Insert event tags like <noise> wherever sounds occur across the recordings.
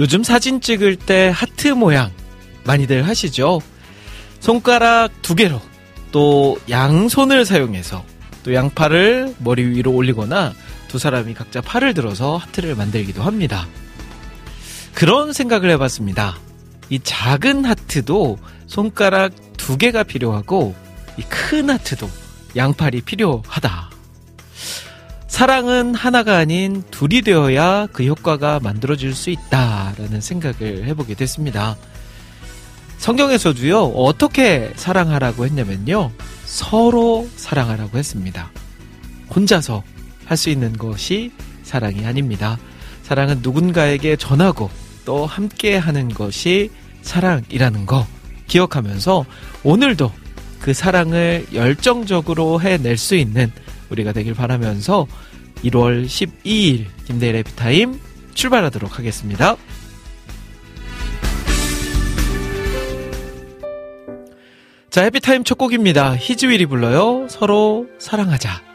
요즘 사진 찍을 때 하트 모양 많이들 하시죠? 손가락 두 개로 또 양손을 사용해서 또 양팔을 머리 위로 올리거나 두 사람이 각자 팔을 들어서 하트를 만들기도 합니다. 그런 생각을 해봤습니다. 이 작은 하트도 손가락 두 개가 필요하고 이 큰 하트도 양팔이 필요하다. 사랑은 하나가 아닌 둘이 되어야 그 효과가 만들어질 수 있다라는 생각을 해보게 됐습니다. 성경에서도요, 어떻게 사랑하라고 했냐면요, 서로 사랑하라고 했습니다. 혼자서 할 수 있는 것이 사랑이 아닙니다. 사랑은 누군가에게 전하고 또 함께 하는 것이 사랑이라는 거 기억하면서 오늘도 그 사랑을 열정적으로 해낼 수 있는 우리가 되길 바라면서 1월 12일 김대일 해피타임 출발하도록 하겠습니다. 자, 해피타임 첫 곡입니다. 히즈윌이 불러요. 서로 사랑하자.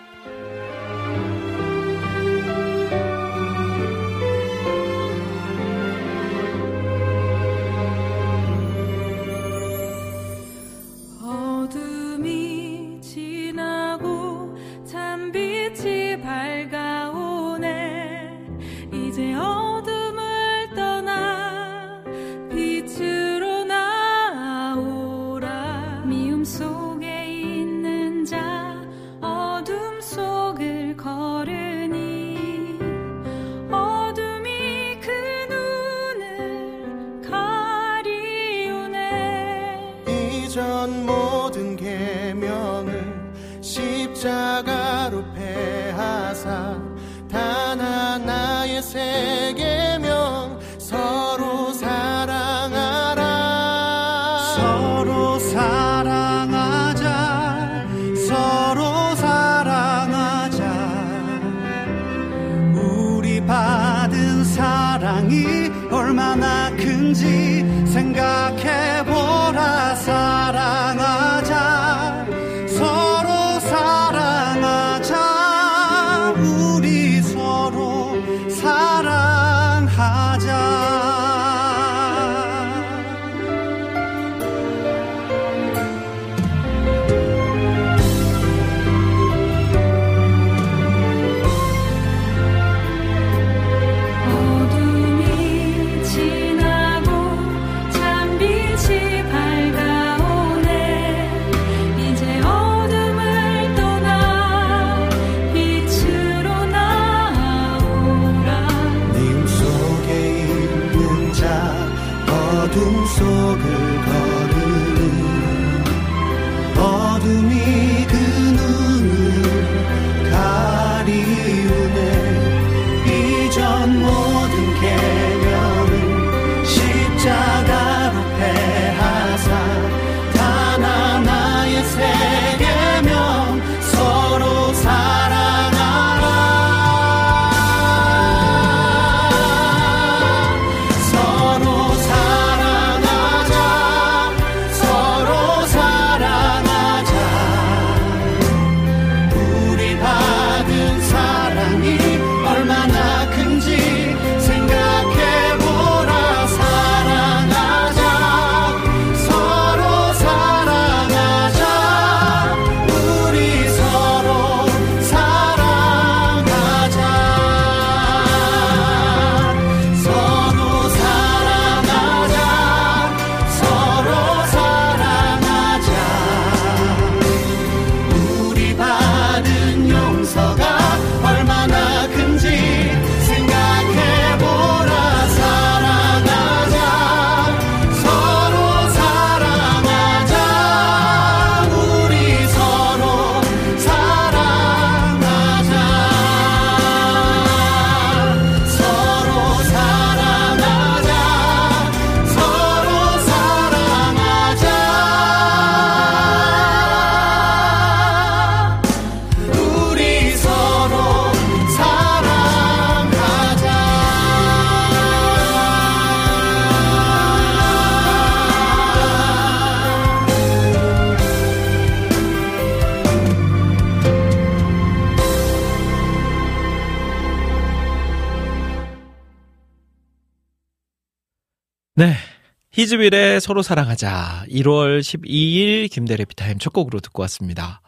히즈빌의 서로 사랑하자. 1월 12일 김대래 피타임 첫 곡으로 듣고 왔습니다.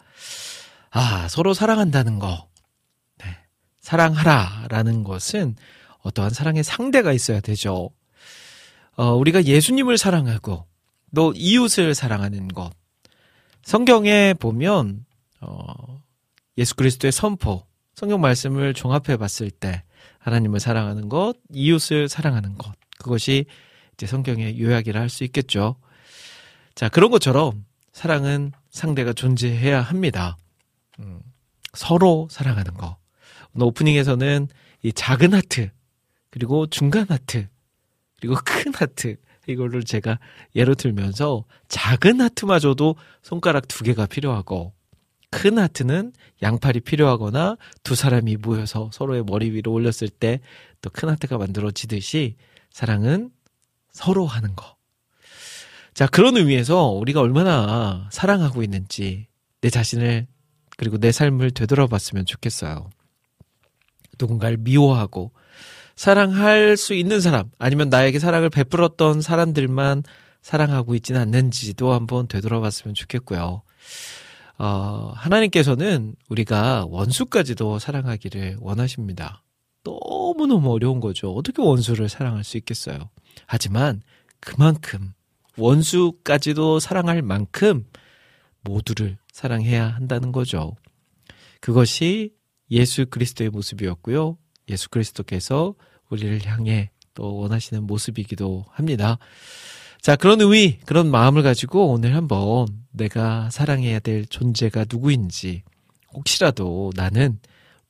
아, 서로 사랑한다는 거. 네. 사랑하라 라는 것은 어떠한 사랑의 상대가 있어야 되죠. 어, 우리가 예수님을 사랑하고 또 이웃을 사랑하는 것. 성경에 보면, 어, 예수 그리스도의 선포, 성경 말씀을 종합해 봤을 때 하나님을 사랑하는 것, 이웃을 사랑하는 것. 그것이 이제 성경의 요약이라 할 수 있겠죠. 자, 그런 것처럼 사랑은 상대가 존재해야 합니다. 음, 서로 사랑하는 거. 오늘 오프닝에서는 이 작은 하트, 그리고 중간 하트, 그리고 큰 하트, 이거를 제가 예로 들면서 작은 하트마저도 손가락 두 개가 필요하고 큰 하트는 양팔이 필요하거나 두 사람이 모여서 서로의 머리 위로 올렸을 때 또 큰 하트가 만들어지듯이 사랑은 서로 하는 거. 자, 그런 의미에서 우리가 얼마나 사랑하고 있는지 내 자신을 그리고 내 삶을 되돌아봤으면 좋겠어요. 누군가를 미워하고 사랑할 수 있는 사람 아니면 나에게 사랑을 베풀었던 사람들만 사랑하고 있지는 않는지도 한번 되돌아봤으면 좋겠고요. 어, 하나님께서는 우리가 원수까지도 사랑하기를 원하십니다. 너무너무 어려운 거죠. 어떻게 원수를 사랑할 수 있겠어요? 하지만 그만큼 원수까지도 사랑할 만큼 모두를 사랑해야 한다는 거죠. 그것이 예수 그리스도의 모습이었고요. 예수 그리스도께서 우리를 향해 또 원하시는 모습이기도 합니다. 자, 그런 의미, 그런 마음을 가지고 오늘 한번 내가 사랑해야 될 존재가 누구인지 혹시라도 나는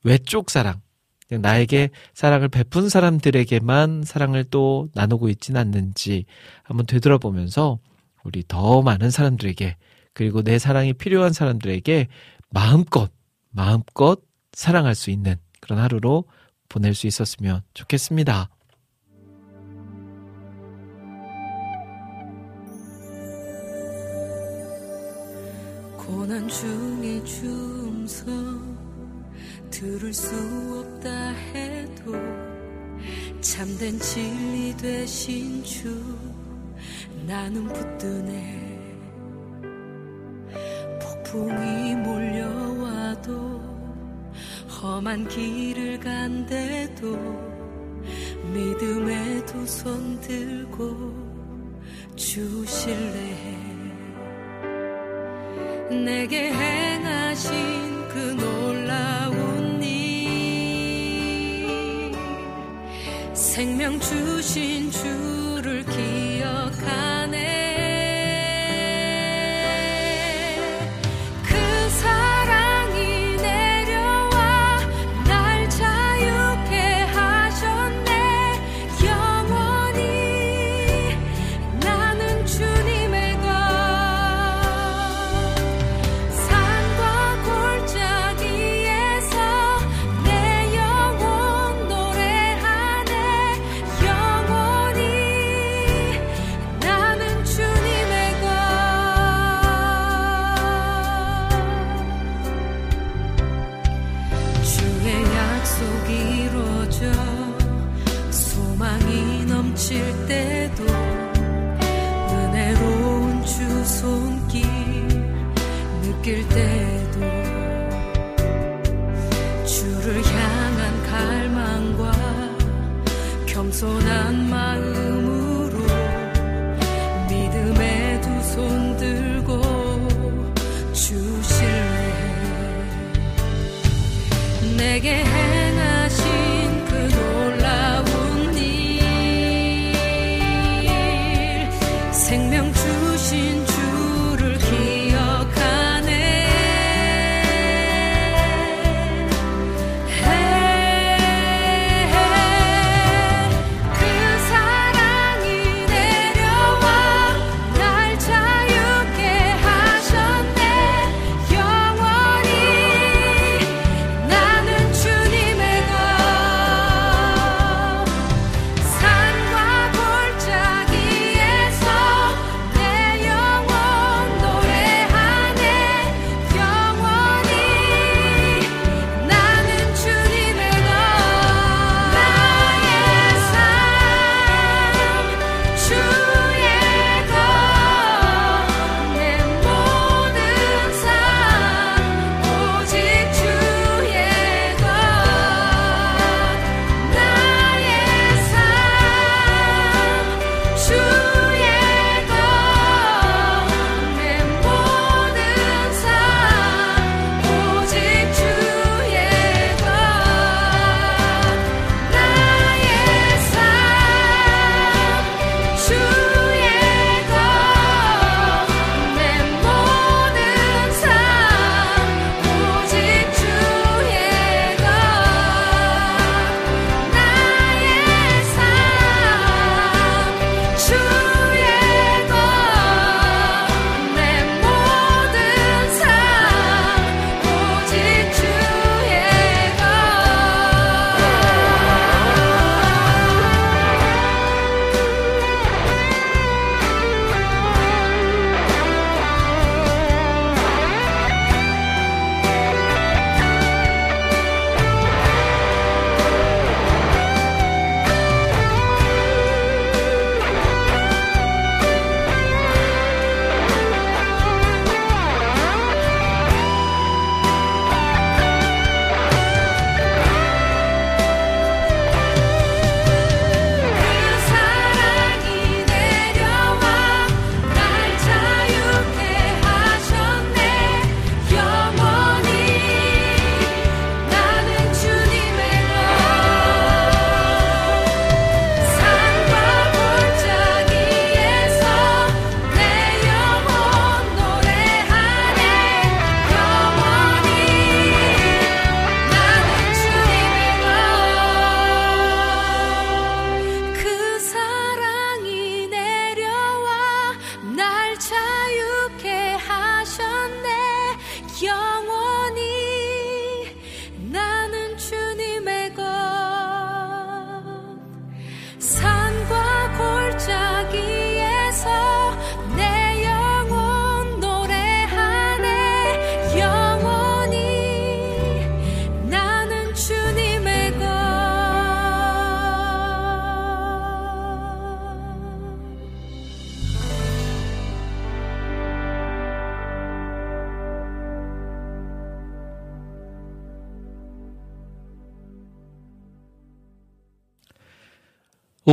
외쪽 사랑, 그냥 나에게 사랑을 베푼 사람들에게만 사랑을 또 나누고 있지는 않는지 한번 되돌아보면서 우리 더 많은 사람들에게 그리고 내 사랑이 필요한 사람들에게 마음껏, 마음껏 사랑할 수 있는 그런 하루로 보낼 수 있었으면 좋겠습니다. 고난 중에 주음서 들을 수 없다 해도 참된 진리 되신 주 나는 붙드네. 폭풍이 몰려와도 험한 길을 간대도 믿음의 두손 들고 주실래. 내게 행하신 그 놀라운 생명 주신 주를 기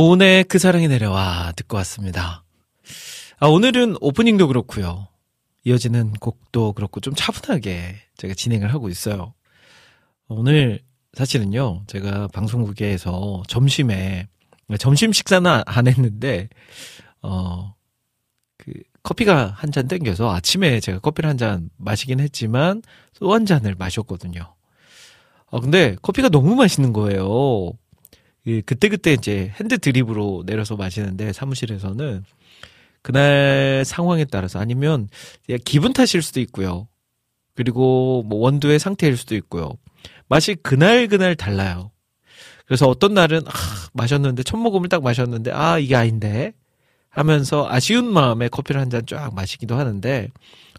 오은의 그 사랑이 내려와 듣고 왔습니다. 아, 오늘은 오프닝도 그렇고요. 이어지는 곡도 그렇고 좀 차분하게 제가 진행을 하고 있어요. 오늘 사실은요, 제가 방송국에서 점심에, 점심 식사는 안 했는데, 어, 그, 커피가 한 잔 땡겨서 아침에 제가 커피를 한 잔 마시긴 했지만, 또 한 잔을 마셨거든요. 아, 근데 커피가 너무 맛있는 거예요. 그 그때 그때 이제 hand drip으로 내려서 마시는데 사무실에서는 그날 상황에 따라서 아니면 기분 탓일 수도 있고요. 그리고 뭐 원두의 상태일 수도 있고요. 맛이 그날 그날 달라요. 그래서 어떤 날은 아, 마셨는데 첫 모금을 딱 마셨는데 아 이게 아닌데 하면서 아쉬운 마음에 커피를 한 잔 쫙 마시기도 하는데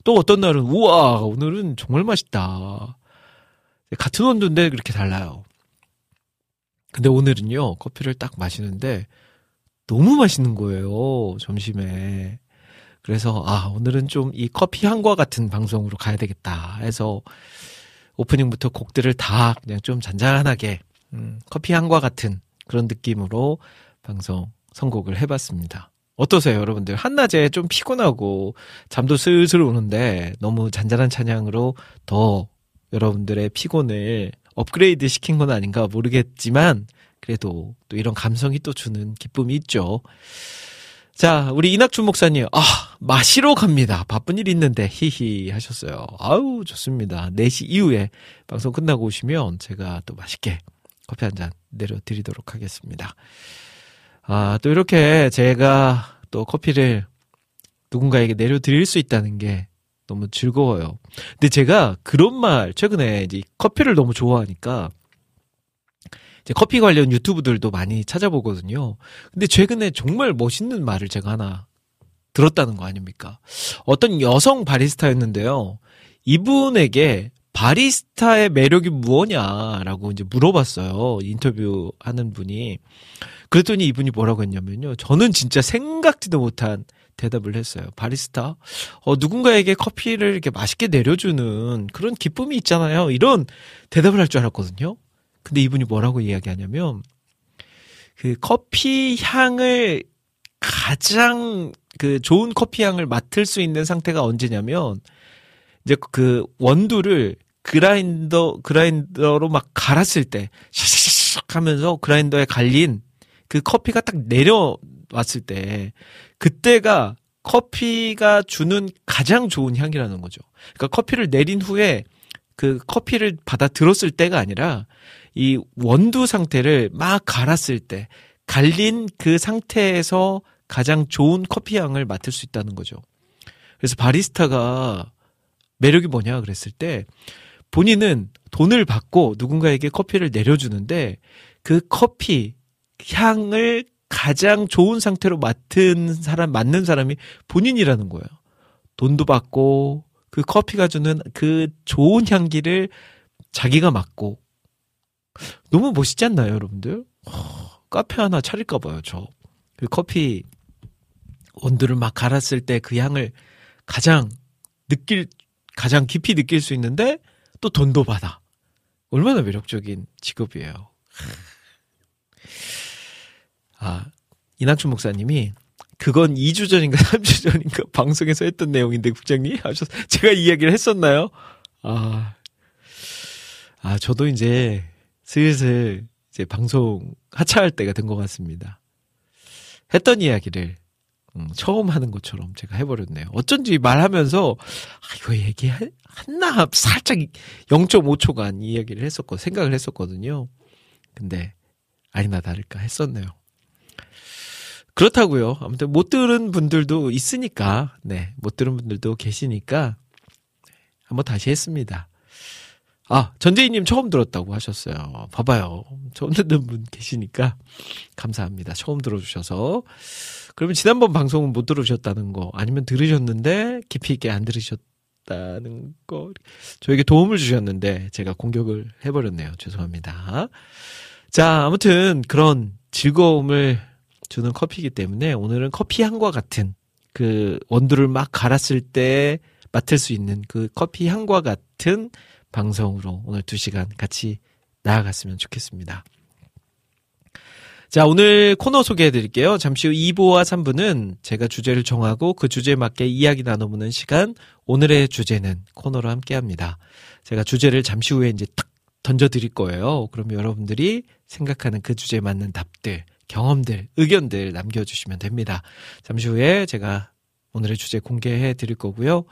또 어떤 날은 우와 오늘은 정말 맛있다. 같은 원두인데 그렇게 달라요. 근데 오늘은요, 커피를 딱 마시는데 너무 맛있는 거예요, 점심에. 그래서, 아, 오늘은 좀 이 커피 향과 같은 방송으로 가야 되겠다 해서 오프닝부터 곡들을 다 그냥 좀 잔잔하게, 음, 커피 향과 같은 그런 느낌으로 방송 선곡을 해봤습니다. 어떠세요, 여러분들? 한낮에 좀 피곤하고 잠도 슬슬 오는데 너무 잔잔한 찬양으로 더 여러분들의 피곤을 업그레이드 시킨 건 아닌가 모르겠지만 그래도 또 이런 감성이 또 주는 기쁨이 있죠. 자, 우리 이낙준 목사님, 아, 마시러 갑니다. 바쁜 일 있는데, 히히 하셨어요. 아우, 좋습니다. 4시 이후에 방송 끝나고 오시면 제가 또 맛있게 커피 한 잔 내려드리도록 하겠습니다. 아, 또 이렇게 제가 또 커피를 누군가에게 내려드릴 수 있다는 게 너무 즐거워요. 근데 제가 그런 말 최근에 이제 커피를 너무 좋아하니까 이제 커피 관련 유튜브들도 많이 찾아보거든요. 근데 최근에 정말 멋있는 말을 제가 하나 들었다는 거 아닙니까? 어떤 여성 바리스타였는데요. 이분에게 바리스타의 매력이 무엇냐라고 이제 물어봤어요. 인터뷰하는 분이. 그랬더니 이분이 뭐라고 했냐면요. 저는 진짜 생각지도 못한 대답을 했어요. 바리스타? 어, 누군가에게 커피를 이렇게 맛있게 내려주는 그런 기쁨이 있잖아요. 이런 대답을 할 줄 알았거든요. 근데 이분이 뭐라고 이야기하냐면, 그 커피 향을 가장 그 좋은 커피 향을 맡을 수 있는 상태가 언제냐면, 이제 그 원두를 그라인더, 그라인더로 막 갈았을 때, 샤샤샥 하면서 그라인더에 갈린 그 커피가 딱 내려왔을 때, 그때가 커피가 주는 가장 좋은 향이라는 거죠. 그러니까 커피를 내린 후에 그 커피를 받아 들었을 때가 아니라 이 원두 상태를 막 갈았을 때 갈린 그 상태에서 가장 좋은 커피 향을 맡을 수 있다는 거죠. 그래서 바리스타가 매력이 뭐냐 그랬을 때 본인은 돈을 받고 누군가에게 커피를 내려주는데 그 커피 향을 가장 좋은 상태로 맡은 사람, 맡는 사람이 본인이라는 거예요. 돈도 받고 그 커피가 주는 그 좋은 향기를 자기가 맡고 너무 멋있지 않나요, 여러분들? 허, 카페 하나 차릴까 봐요, 저. 그 커피 원두를 막 갈았을 때 그 향을 가장 느낄 가장 깊이 느낄 수 있는데 또 돈도 받아. 얼마나 매력적인 직업이에요. 아, 이낙준 목사님이 그건 2주 전인가 3주 전인가 <laughs> 방송에서 했던 내용인데 국장님 하셨 제가 이야기를 했었나요? 아. 아, 저도 이제 슬슬 이제 방송 하차할 때가 된 것 같습니다. 했던 이야기를 음, 처음 하는 것처럼 제가 해버렸네요. 어쩐지 말하면서 아, 이거 얘기했나 살짝 0.5초간 이야기를 했었고 생각을 했었거든요. 근데 아니나 다를까 했었네요. 그렇다고요. 아무튼 못 들은 분들도 있으니까, 네, 못 들은 분들도 계시니까 한번 다시 했습니다. 아, 전재희님 처음 들었다고 하셨어요. 봐봐요. 처음 듣는 분 계시니까 감사합니다. 처음 들어주셔서. 그러면 지난번 방송은 못 들으셨다는 거, 아니면 들으셨는데 깊이 있게 안 들으셨다는 거, 저에게 도움을 주셨는데 제가 공격을 해버렸네요. 죄송합니다. 자, 아무튼 그런 즐거움을 주는 커피이기 때문에 오늘은 커피 향과 같은 그 원두를 막 갈았을 때 맡을 수 있는 그 커피 향과 같은 방송으로 오늘 두 시간 같이 나아갔으면 좋겠습니다. 자, 오늘 코너 소개해 드릴게요. 잠시 후 2부와 3부는 제가 주제를 정하고 그 주제에 맞게 이야기 나눠보는 시간. 오늘의 주제는 코너로 함께 합니다. 제가 주제를 잠시 후에 이제 탁 던져 드릴 거예요. 그럼 여러분들이 생각하는 그 주제에 맞는 답들, 경험들, 의견들 남겨주시면 됩니다. 잠시 후에 제가 오늘의 주제 공개해 드릴 거고요.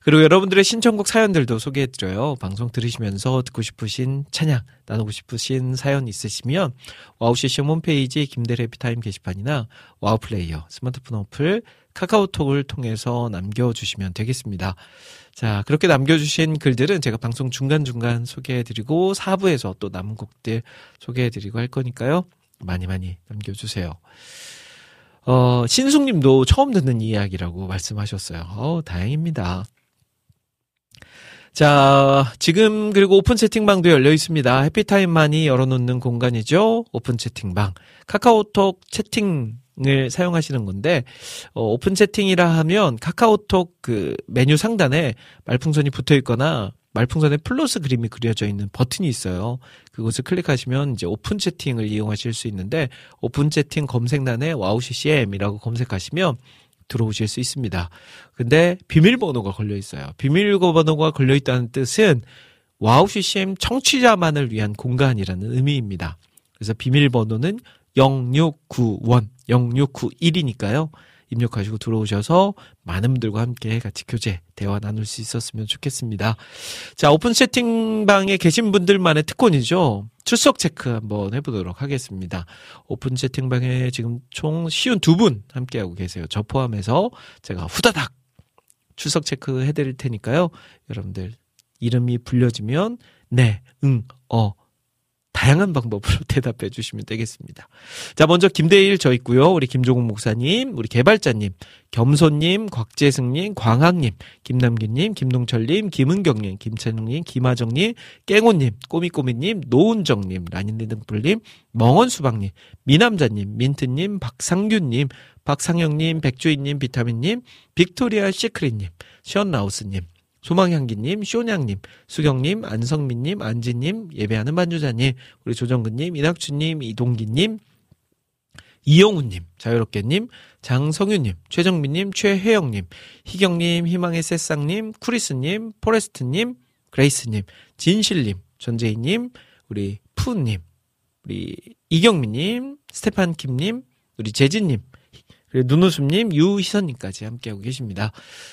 그리고 여러분들의 신청곡 사연들도 소개해 드려요. 방송 들으시면서 듣고 싶으신 찬양, 나누고 싶으신 사연 있으시면 와우 CCM 홈페이지 김대일의 해피타임 게시판이나 와우 플레이어 스마트폰 어플 카카오톡을 통해서 남겨주시면 되겠습니다. 자, 그렇게 남겨주신 글들은 제가 방송 중간중간 소개해 드리고 4부에서 또 남은 곡들 소개해 드리고 할 거니까요. 많이 많이 남겨주세요. 어, 신숙님도 처음 듣는 이야기라고 말씀하셨어요. 어, 다행입니다. 자, 지금 그리고 오픈 채팅방도 열려 있습니다. 해피타임만이 열어놓는 공간이죠. 오픈 채팅방. 카카오톡 채팅을 사용하시는 건데, 어, 오픈 채팅이라 하면 카카오톡 그 메뉴 상단에 말풍선이 붙어 있거나 말풍선에 플러스 그림이 그려져 있는 버튼이 있어요. 그것을 클릭하시면 이제 오픈 채팅을 이용하실 수 있는데, 오픈 채팅 검색란에 와우 CCM이라고 검색하시면 들어오실 수 있습니다. 근데 비밀번호가 걸려 있어요. 비밀번호가 걸려 있다는 뜻은 와우 CCM 청취자만을 위한 공간이라는 의미입니다. 그래서 비밀번호는 0691, 0691이니까요. 입력하시고 들어오셔서 많은 분들과 함께 같이 교제, 대화 나눌 수 있었으면 좋겠습니다. 자, 오픈 채팅방에 계신 분들만의 특권이죠. 출석 체크 한번 해보도록 하겠습니다. 오픈 채팅방에 지금 총 쉰두 분 함께하고 계세요. 저 포함해서 제가 후다닥 출석 체크 해드릴 테니까요. 여러분들 이름이 불려지면 네, 응, 어, 다양한 방법으로 <laughs> 대답해 주시면 되겠습니다. 자, 먼저 김대일 저 있고요. 우리 김종국 목사님, 우리 개발자님, 겸손님, 곽재승님, 광학님, 김남균님, 김동철님, 김은경님, 김찬웅님, 김하정님, 깽호님, 꼬미꼬미님, 노은정님, 라닌리 등불님, 멍원수박님, 미남자님, 민트님, 박상균님, 박상영님, 백주인님, 비타민님, 빅토리아 시크릿님, 시언라우스님, 소망향기님, 쇼냥님, 수경님, 안성민님, 안지님, 예배하는 반주자님, 우리 조정근님, 이낙주님, 이동기님, 이영우님, 자유롭게님, 장성윤님, 최정민님, 최혜영님, 희경님, 희망의 새싹님, 쿠리스님, 포레스트님, 그레이스님, 진실님, 전재희님, 우리 푸님, 우리 이경민님, 스테판 킴님, 우리 재진님, 그리고 눈웃음님, 유희선님까지 함께하고 계십니다.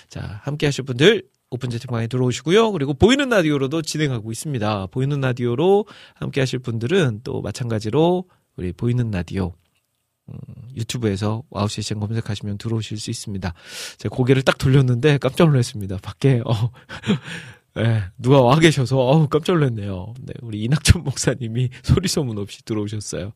자, 함께 하실 분들 오픈 채팅방에 들어오시고요. 그리고 보이는 라디오로도 진행하고 있습니다. 보이는 라디오로 함께 하실 분들은 또 마찬가지로 우리 보이는 라디오 음, 유튜브에서 와우 CCM 검색하시면 들어오실 수 있습니다. 제가 고개를 딱 돌렸는데 깜짝 놀랐습니다. 밖에 어, 네, <laughs> 누가 와 계셔서 어우 깜짝 놀랐네요. 네, 우리 이낙천 목사님이 <laughs> 소리 소문 없이 들어오셨어요.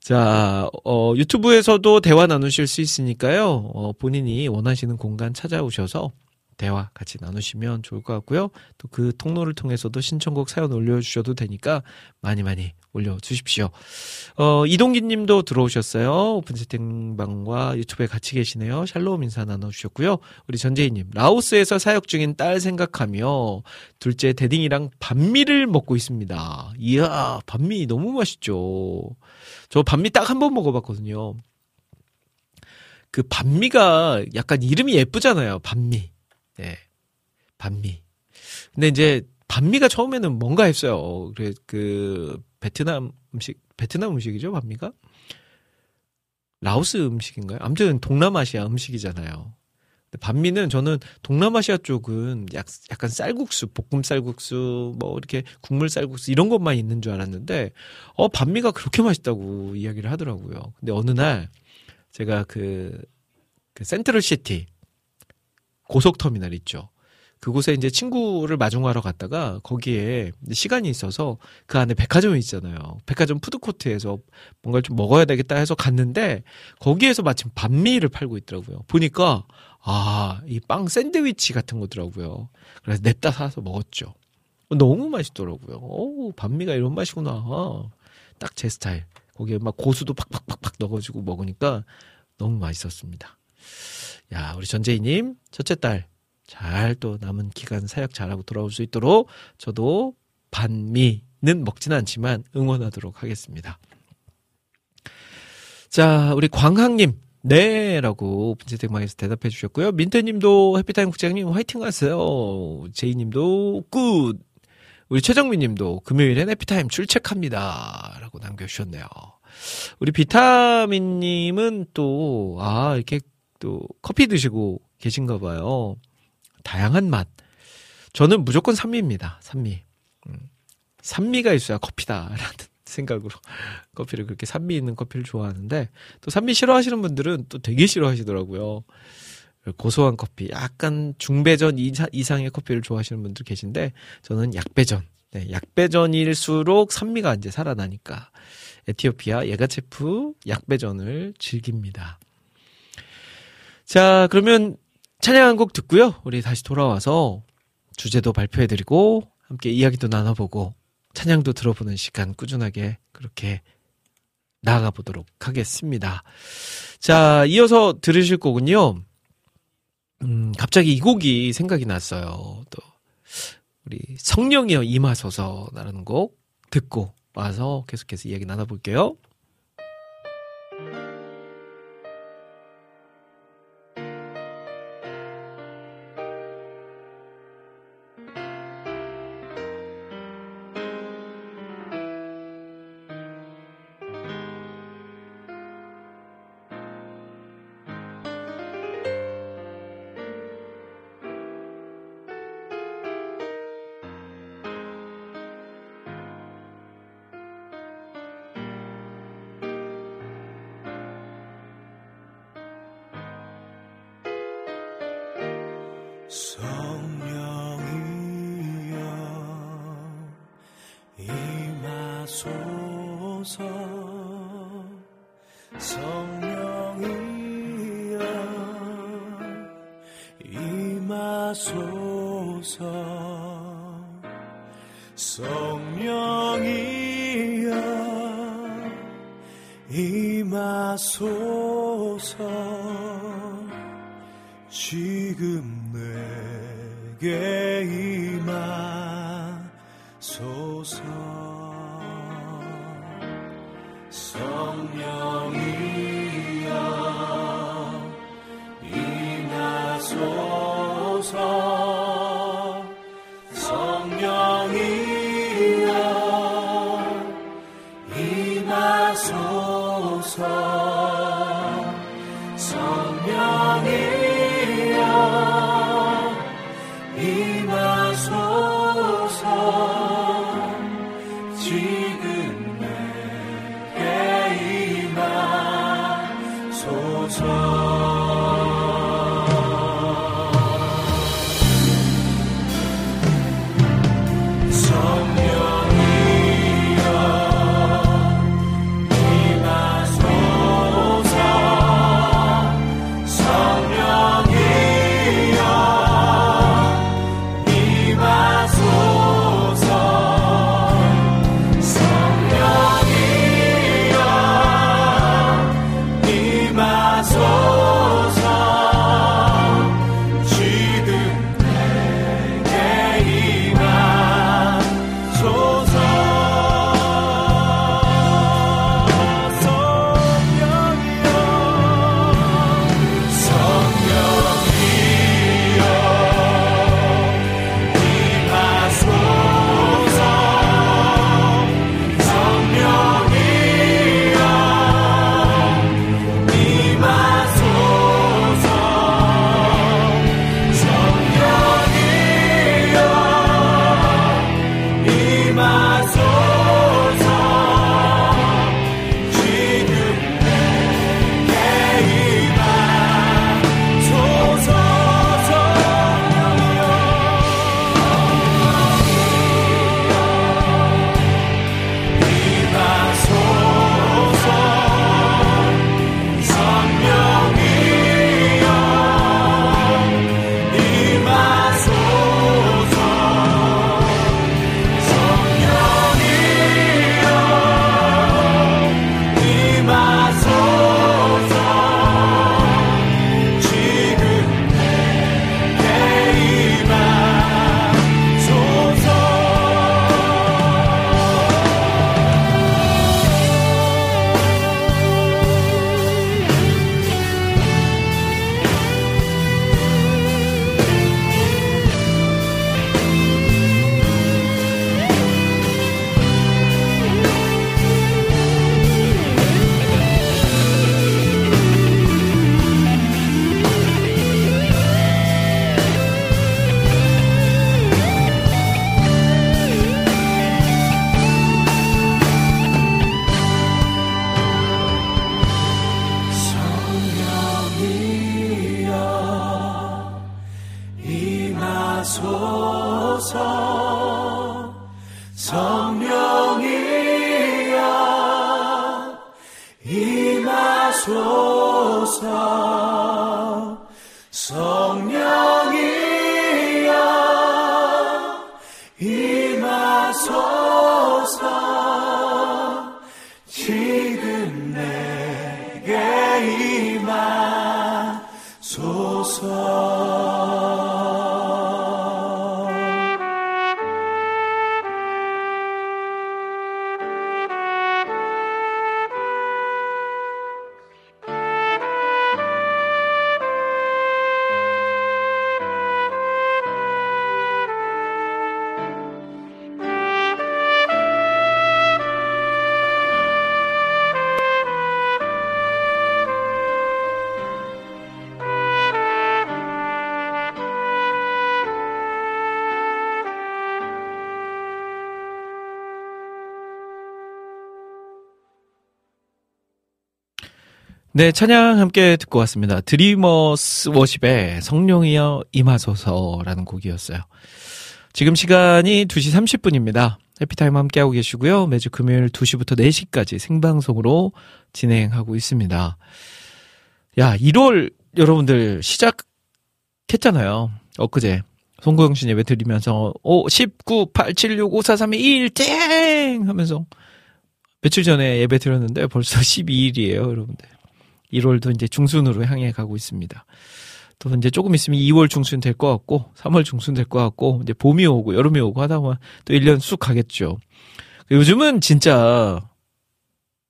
자, 어, 유튜브에서도 대화 나누실 수 있으니까요. 어, 본인이 원하시는 공간 찾아오셔서 대화 같이 나누시면 좋을 것 같고요. 또 그 통로를 통해서도 신청곡 사연 올려주셔도 되니까 많이 많이 올려주십시오. 어, 이동기 님도 들어오셨어요. 오픈 채팅방과 유튜브에 같이 계시네요. 샬롬 인사 나눠주셨고요. 우리 전재희 님, 라오스에서 사역 중인 딸 생각하며 둘째 대딩이랑 반미를 먹고 있습니다. 이야, 반미 너무 맛있죠. 저 반미 딱 한 번 먹어봤거든요. 그 반미가 약간 이름이 예쁘잖아요. 반미. 예. 반미. 근데 이제 반미가 처음에는 뭔가 했어요. 그래 그 베트남 음식 베트남 음식이죠, 반미가? 라오스 음식인가요? 아무튼 동남아시아 음식이잖아요. 반미는 저는 동남아시아 쪽은 약, 약간 쌀국수, 볶음 쌀국수, 뭐 이렇게 국물 쌀국수 이런 것만 있는 줄 알았는데, 어, 반미가 그렇게 맛있다고 이야기를 하더라고요. 근데 어느 날 제가 그, 그 센트럴 시티 고속터미널 있죠. 그곳에 이제 친구를 마중하러 갔다가 거기에 시간이 있어서 그 안에 백화점이 있잖아요. 백화점 푸드코트에서 뭔가를 좀 먹어야 되겠다 해서 갔는데 거기에서 마침 반미를 팔고 있더라고요. 보니까 아, 이 빵 샌드위치 같은 거더라고요. 그래서 냅다 사서 먹었죠. 너무 맛있더라고요. 오, 반미가 이런 맛이구나. 딱 제 스타일. 거기에 막 고수도 팍팍팍팍 넣어가지고 먹으니까 너무 맛있었습니다. 야, 우리 전재희님, 첫째 딸, 잘 또 남은 기간 사역 잘하고 돌아올 수 있도록 저도 반미는 먹지는 않지만 응원하도록 하겠습니다. 자, 우리 광학님. 네 라고 오픈 채팅방에서 대답해 주셨고요. 민태님도 해피타임 국장님 화이팅 하세요. 제이님도 good. 우리 최정민님도 금요일엔 해피타임 출첵합니다. 라고 남겨주셨네요. 우리 비타민님은 또, 아, 이렇게 또 커피 드시고 계신가 봐요. 다양한 맛. 저는 무조건 산미입니다. 산미. 음, 산미가 있어야 커피다라는 <laughs> 생각으로 <laughs> 커피를 그렇게 산미 있는 커피를 좋아하는데 또 산미 싫어하시는 분들은 또 되게 싫어하시더라고요. 고소한 커피, 약간 중배전 이상의 커피를 좋아하시는 분들 계신데 저는 약배전. 네, 약배전일수록 산미가 이제 살아나니까 에티오피아 예가체프 약배전을 즐깁니다. 자, 그러면 찬양 한 곡 듣고요. 우리 다시 돌아와서 주제도 발표해드리고 함께 이야기도 나눠보고 찬양도 들어보는 시간 꾸준하게 그렇게 나아가 보도록 하겠습니다. 자, 이어서 들으실 곡은요. 음, 갑자기 이 곡이 생각이 났어요. 또 우리 성령이여 임하소서라는 곡 듣고 와서 계속해서 이야기 나눠볼게요. 성령이여 네, 찬양 함께 듣고 왔습니다. 드리머스 워십의 성령이여 임하소서라는 곡이었어요. 지금 시간이 2시 30분입니다. 해피타임 함께하고 계시고요. 매주 금요일 2시부터 4시까지 생방송으로 진행하고 있습니다. 야, 1월 여러분들 시작했잖아요. 엊그제. 송고영 씨 예배 드리면서, 오, 19, 8, 7, 6, 5, 4, 3, 2, 1, 땡! 하면서 며칠 전에 예배 드렸는데 벌써 12일이에요, 여러분들. 1월도 이제 중순으로 향해 가고 있습니다. 또 이제 조금 있으면 2월 중순 될 것 같고, 3월 중순 될 것 같고, 이제 봄이 오고, 여름이 오고 하다 보면 또 1년 쑥 가겠죠. 요즘은 진짜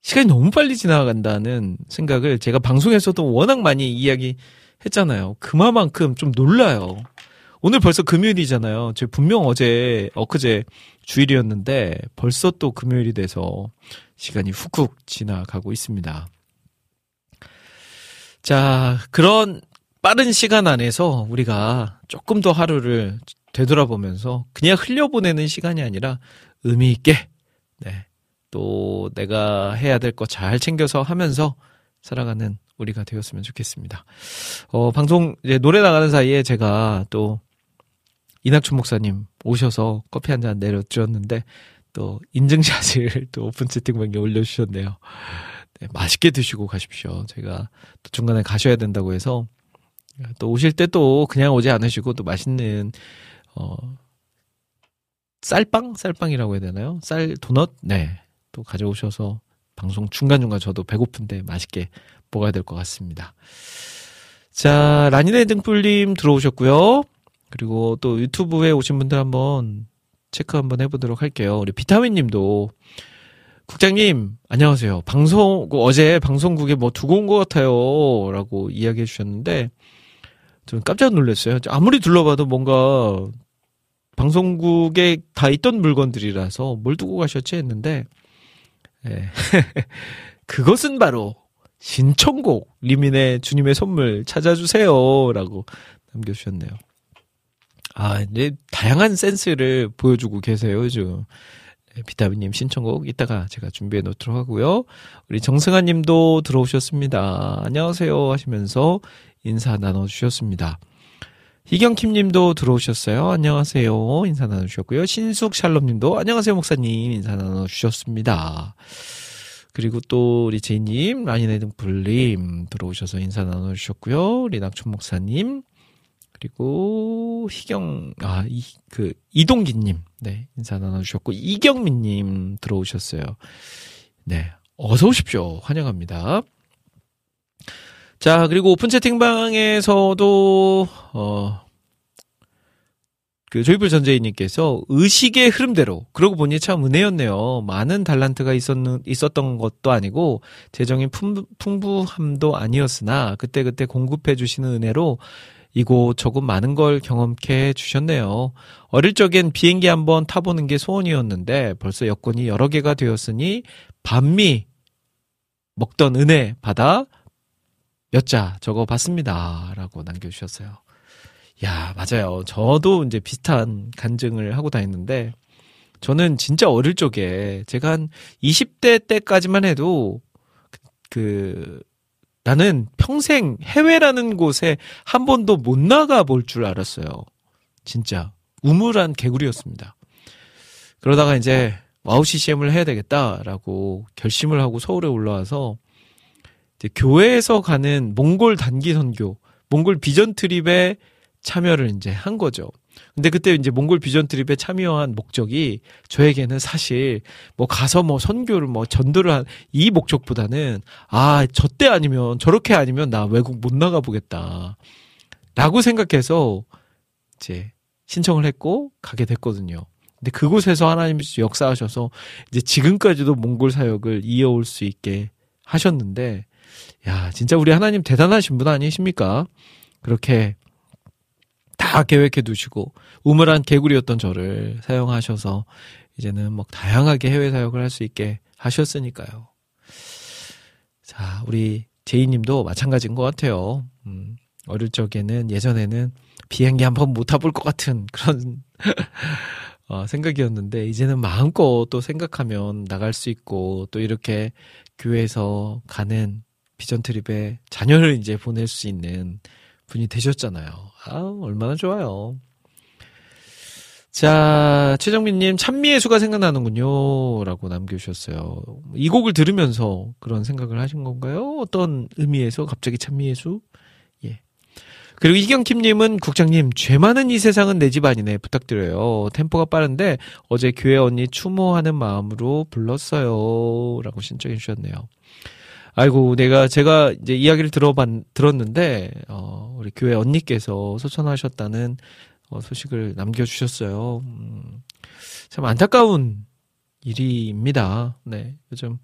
시간이 너무 빨리 지나간다는 생각을 제가 방송에서도 워낙 많이 이야기 했잖아요. 그만큼 좀 놀라요. 오늘 벌써 금요일이잖아요. 제 분명 어제, 엊그제 주일이었는데 벌써 또 금요일이 돼서 시간이 훅훅 지나가고 있습니다. 자, 그런 빠른 시간 안에서 우리가 조금 더 하루를 되돌아보면서 그냥 흘려보내는 시간이 아니라 의미 있게, 네. 또 내가 해야 될 거 잘 챙겨서 하면서 살아가는 우리가 되었으면 좋겠습니다. 어, 방송, 이제 노래 나가는 사이에 제가 또 이낙춘 목사님 오셔서 커피 한 잔 내려드렸는데 또 인증샷을 <laughs> 또 오픈 채팅방에 올려 주셨네요. 네, 맛있게 드시고 가십시오. 제가 또 중간에 가셔야 된다고 해서 또 오실 때 또 그냥 오지 않으시고 또 맛있는 어 쌀빵 쌀빵이라고 해야 되나요? 쌀 도넛 네. 또 가져오셔서 방송 중간 중간 저도 배고픈데 맛있게 먹어야 될 것 같습니다. 자, 라니네 등불님 들어오셨고요. 그리고 또 유튜브에 오신 분들 한번 체크 한번 해보도록 할게요. 우리 비타민 님도 국장님, 안녕하세요. 방송, 그 어제 방송국에 뭐 두고 온 것 같아요. 라고 이야기해 주셨는데, 좀 깜짝 놀랐어요. 아무리 둘러봐도 뭔가 방송국에 다 있던 물건들이라서 뭘 두고 가셨지 했는데, 예. <laughs> 그것은 바로 신청곡, 리민의 주님의 선물 찾아주세요. 라고 남겨주셨네요. 아, 이제 다양한 센스를 보여주고 계세요, 요즘. 네, 비타민님 신청곡 이따가 제가 준비해 놓도록 하고요. 우리 정승아 님도 들어오셨습니다. 안녕하세요 하시면서 인사 나눠주셨습니다. 희경킴 님도 들어오셨어요. 안녕하세요. 인사 나눠주셨고요. 신숙 샬롬 님도 안녕하세요 목사님 인사 나눠주셨습니다. 그리고 또 우리 제이님, 라니네 등불님 들어오셔서 인사 나눠주셨고요. 우리 낙춘 목사님, 그리고 희경 아 이 그 이동기님 네 인사 나눠주셨고 이경민님 들어오셨어요. 네 어서 오십시오 환영합니다. 자 그리고 오픈 채팅방에서도 어. 그 조이풀 전재희님께서 의식의 흐름대로 그러고 보니 참 은혜였네요. 많은 달란트가 있었는 있었던 것도 아니고 재정의 풍, 풍부함도 아니었으나 그때 그때 공급해 주시는 은혜로 이곳 저곳 많은 걸 경험케 해 주셨네요. 어릴 적엔 비행기 한번 타보는 게 소원이었는데 벌써 여건이 여러 개가 되었으니 반미 먹던 은혜 받아 몇 자 적어 봤습니다. 라고 남겨주셨어요. 야, 맞아요. 저도 이제 비슷한 간증을 하고 다녔는데 저는 진짜 어릴 적에 제가 한 20대 때까지만 해도 그 나는 평생 해외라는 곳에 한 번도 못 나가 볼 줄 알았어요. 진짜 우물 안 개구리였습니다. 그러다가 이제 와우 CCM을 해야 되겠다라고 결심을 하고 서울에 올라와서 교회에서 가는 몽골 단기 선교, 몽골 비전 trip에 참여를 이제 한 거죠. 근데 그때 이제 몽골 비전 트립에 참여한 목적이 저에게는 사실 뭐 가서 뭐 선교를 뭐 전도를 한 이 목적보다는 아, 저 때 아니면 저렇게 아니면 나 외국 못 나가 보겠다. 라고 생각해서 이제 신청을 했고 가게 됐거든요. 근데 그곳에서 하나님이 역사하셔서 이제 지금까지도 몽골 사역을 이어올 수 있게 하셨는데 야, 진짜 우리 하나님 대단하신 분 아니십니까? 그렇게 다 계획해 두시고 우물한 개구리였던 저를 사용하셔서 이제는 뭐 다양하게 해외 사역을 할 수 있게 하셨으니까요. 자, 우리 제이님도 마찬가지인 것 같아요. 음, 어릴 적에는 예전에는 비행기 한 번 못 타볼 것 같은 그런 <laughs> 어, 생각이었는데 이제는 마음껏 또 생각하면 나갈 수 있고 또 이렇게 교회에서 가는 비전 트립에 자녀를 이제 보낼 수 있는 분이 되셨잖아요. 아, 얼마나 좋아요. 자, 최정민님, 찬미예수가 생각나는군요. 라고 남겨주셨어요. 이 곡을 들으면서 그런 생각을 하신 건가요? 어떤 의미에서 갑자기 찬미예수? 예. 그리고 이경킴님은 국장님, 죄 많은 이 세상은 내 집 아니네. 부탁드려요. 템포가 빠른데 어제 교회 언니 추모하는 마음으로 불렀어요. 라고 신청해 주셨네요. 아이고, 내가, 제가 이제 이야기를 들어봤, 들었는데, 어, 우리 교회 언니께서 소천하셨다는 어, 소식을 남겨주셨어요. 음, 참 안타까운 일입니다. 네. 요즘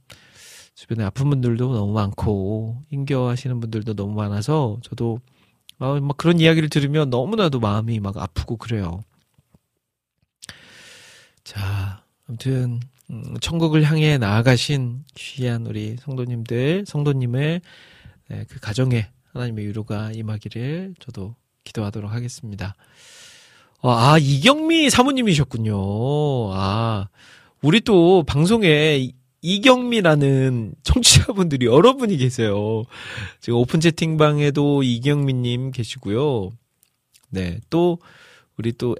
주변에 아픈 분들도 너무 많고, 힘겨워하시는 분들도 너무 많아서, 저도, 어, 막 그런 이야기를 들으면 너무나도 마음이 막 아프고 그래요. 자, 아무튼, 음, 천국을 향해 나아가신 귀한 우리 성도님들, 성도님의 네, 그 가정에 하나님의 위로가 임하기를 저도 기도하도록 하겠습니다. 어, 아, 이경미 사모님이셨군요. 아, 우리 또 방송에 이경미라는 청취자분들이 여러분이 계세요. 지금 오픈 채팅방에도 이경미님 계시고요. 네, 또, 우리 또,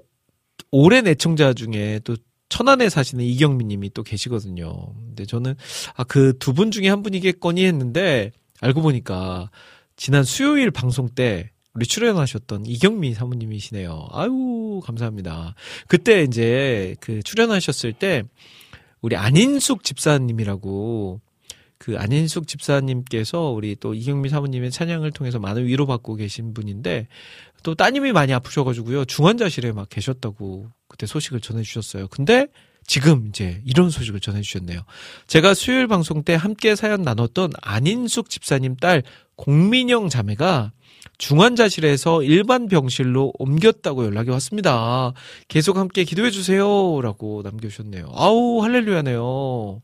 오랜 애청자 중에 또 천안에 사시는 이경민 님이 또 계시거든요. 근데 저는 아 그 두 분 중에 한 분이겠거니 했는데 알고 보니까 지난 수요일 방송 때 우리 출연하셨던 이경미 사모님이시네요. 아유 감사합니다. 그때 이제 그 출연하셨을 때 우리 안인숙 집사님이라고 그 안인숙 집사님께서 우리 또 이경미 사모님의 찬양을 통해서 많은 위로받고 계신 분인데 또 따님이 많이 아프셔가지고요 중환자실에 막 계셨다고 그때 소식을 전해주셨어요. 근데 지금 이제 이런 소식을 전해주셨네요. 제가 수요일 방송 때 함께 사연 나눴던 안인숙 집사님 딸 공민영 자매가 중환자실에서 일반 병실로 옮겼다고 연락이 왔습니다. 계속 함께 기도해 주세요. 라고 남겨주셨네요. 아우, 할렐루야네요.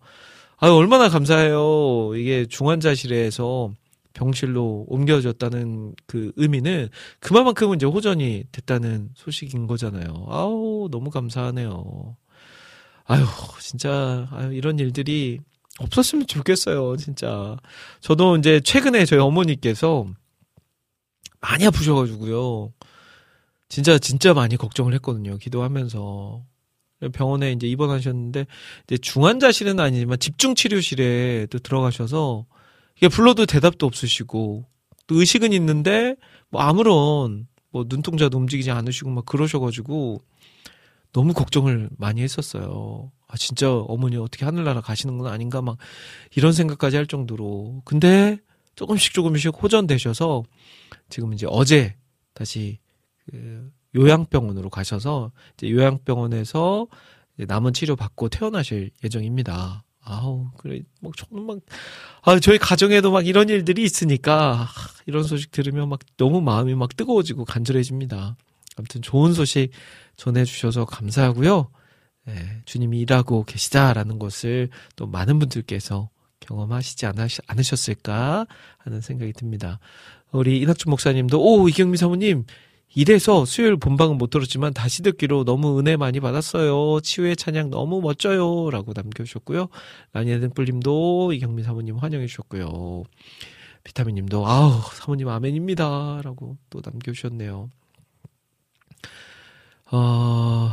아유, 얼마나 감사해요. 이게 중환자실에서 병실로 옮겨졌다는 그 의미는 그만큼은 이제 호전이 됐다는 소식인 거잖아요. 아우, 너무 감사하네요. 아유, 진짜, 아유, 이런 일들이 없었으면 좋겠어요, 진짜. 저도 이제 최근에 저희 어머니께서 많이 아프셔가지고요. 진짜, 진짜 많이 걱정을 했거든요. 기도하면서. 병원에 이제 입원하셨는데, 이제 중환자실은 아니지만 집중 치료실에 또 들어가셔서, 이게 불러도 대답도 없으시고, 또 의식은 있는데, 뭐 아무런, 뭐 눈동자도 움직이지 않으시고 막 그러셔가지고, 너무 걱정을 많이 했었어요. 아, 진짜 어머니 어떻게 하늘나라 가시는 건 아닌가 막 이런 생각까지 할 정도로. 근데 조금씩 조금씩 호전되셔서 지금 이제 어제 다시 그 요양병원으로 가셔서 이제 요양병원에서 이제 남은 치료 받고 퇴원하실 예정입니다. 아우, 그래, 막, 저는 막, 아, 저희 가정에도 막 이런 일들이 있으니까, 아, 이런 소식 들으면 막 너무 마음이 막 뜨거워지고 간절해집니다. 아무튼 좋은 소식 전해주셔서 감사하고요. 예, 주님이 일하고 계시다라는 것을 또 많은 분들께서 경험하시지 않으셨을까 하는 생각이 듭니다. 우리 이낙준 목사님도 오 이경미 사모님 이래서 수요일 본방은 못 들었지만 다시 듣기로 너무 은혜 많이 받았어요. 치유의 찬양 너무 멋져요. 라고 남겨주셨고요. 라니아 등불님도 이경미 사모님 환영해 주셨고요. 비타민 님도 아우 사모님 아멘입니다. 라고 또 남겨주셨네요. 어...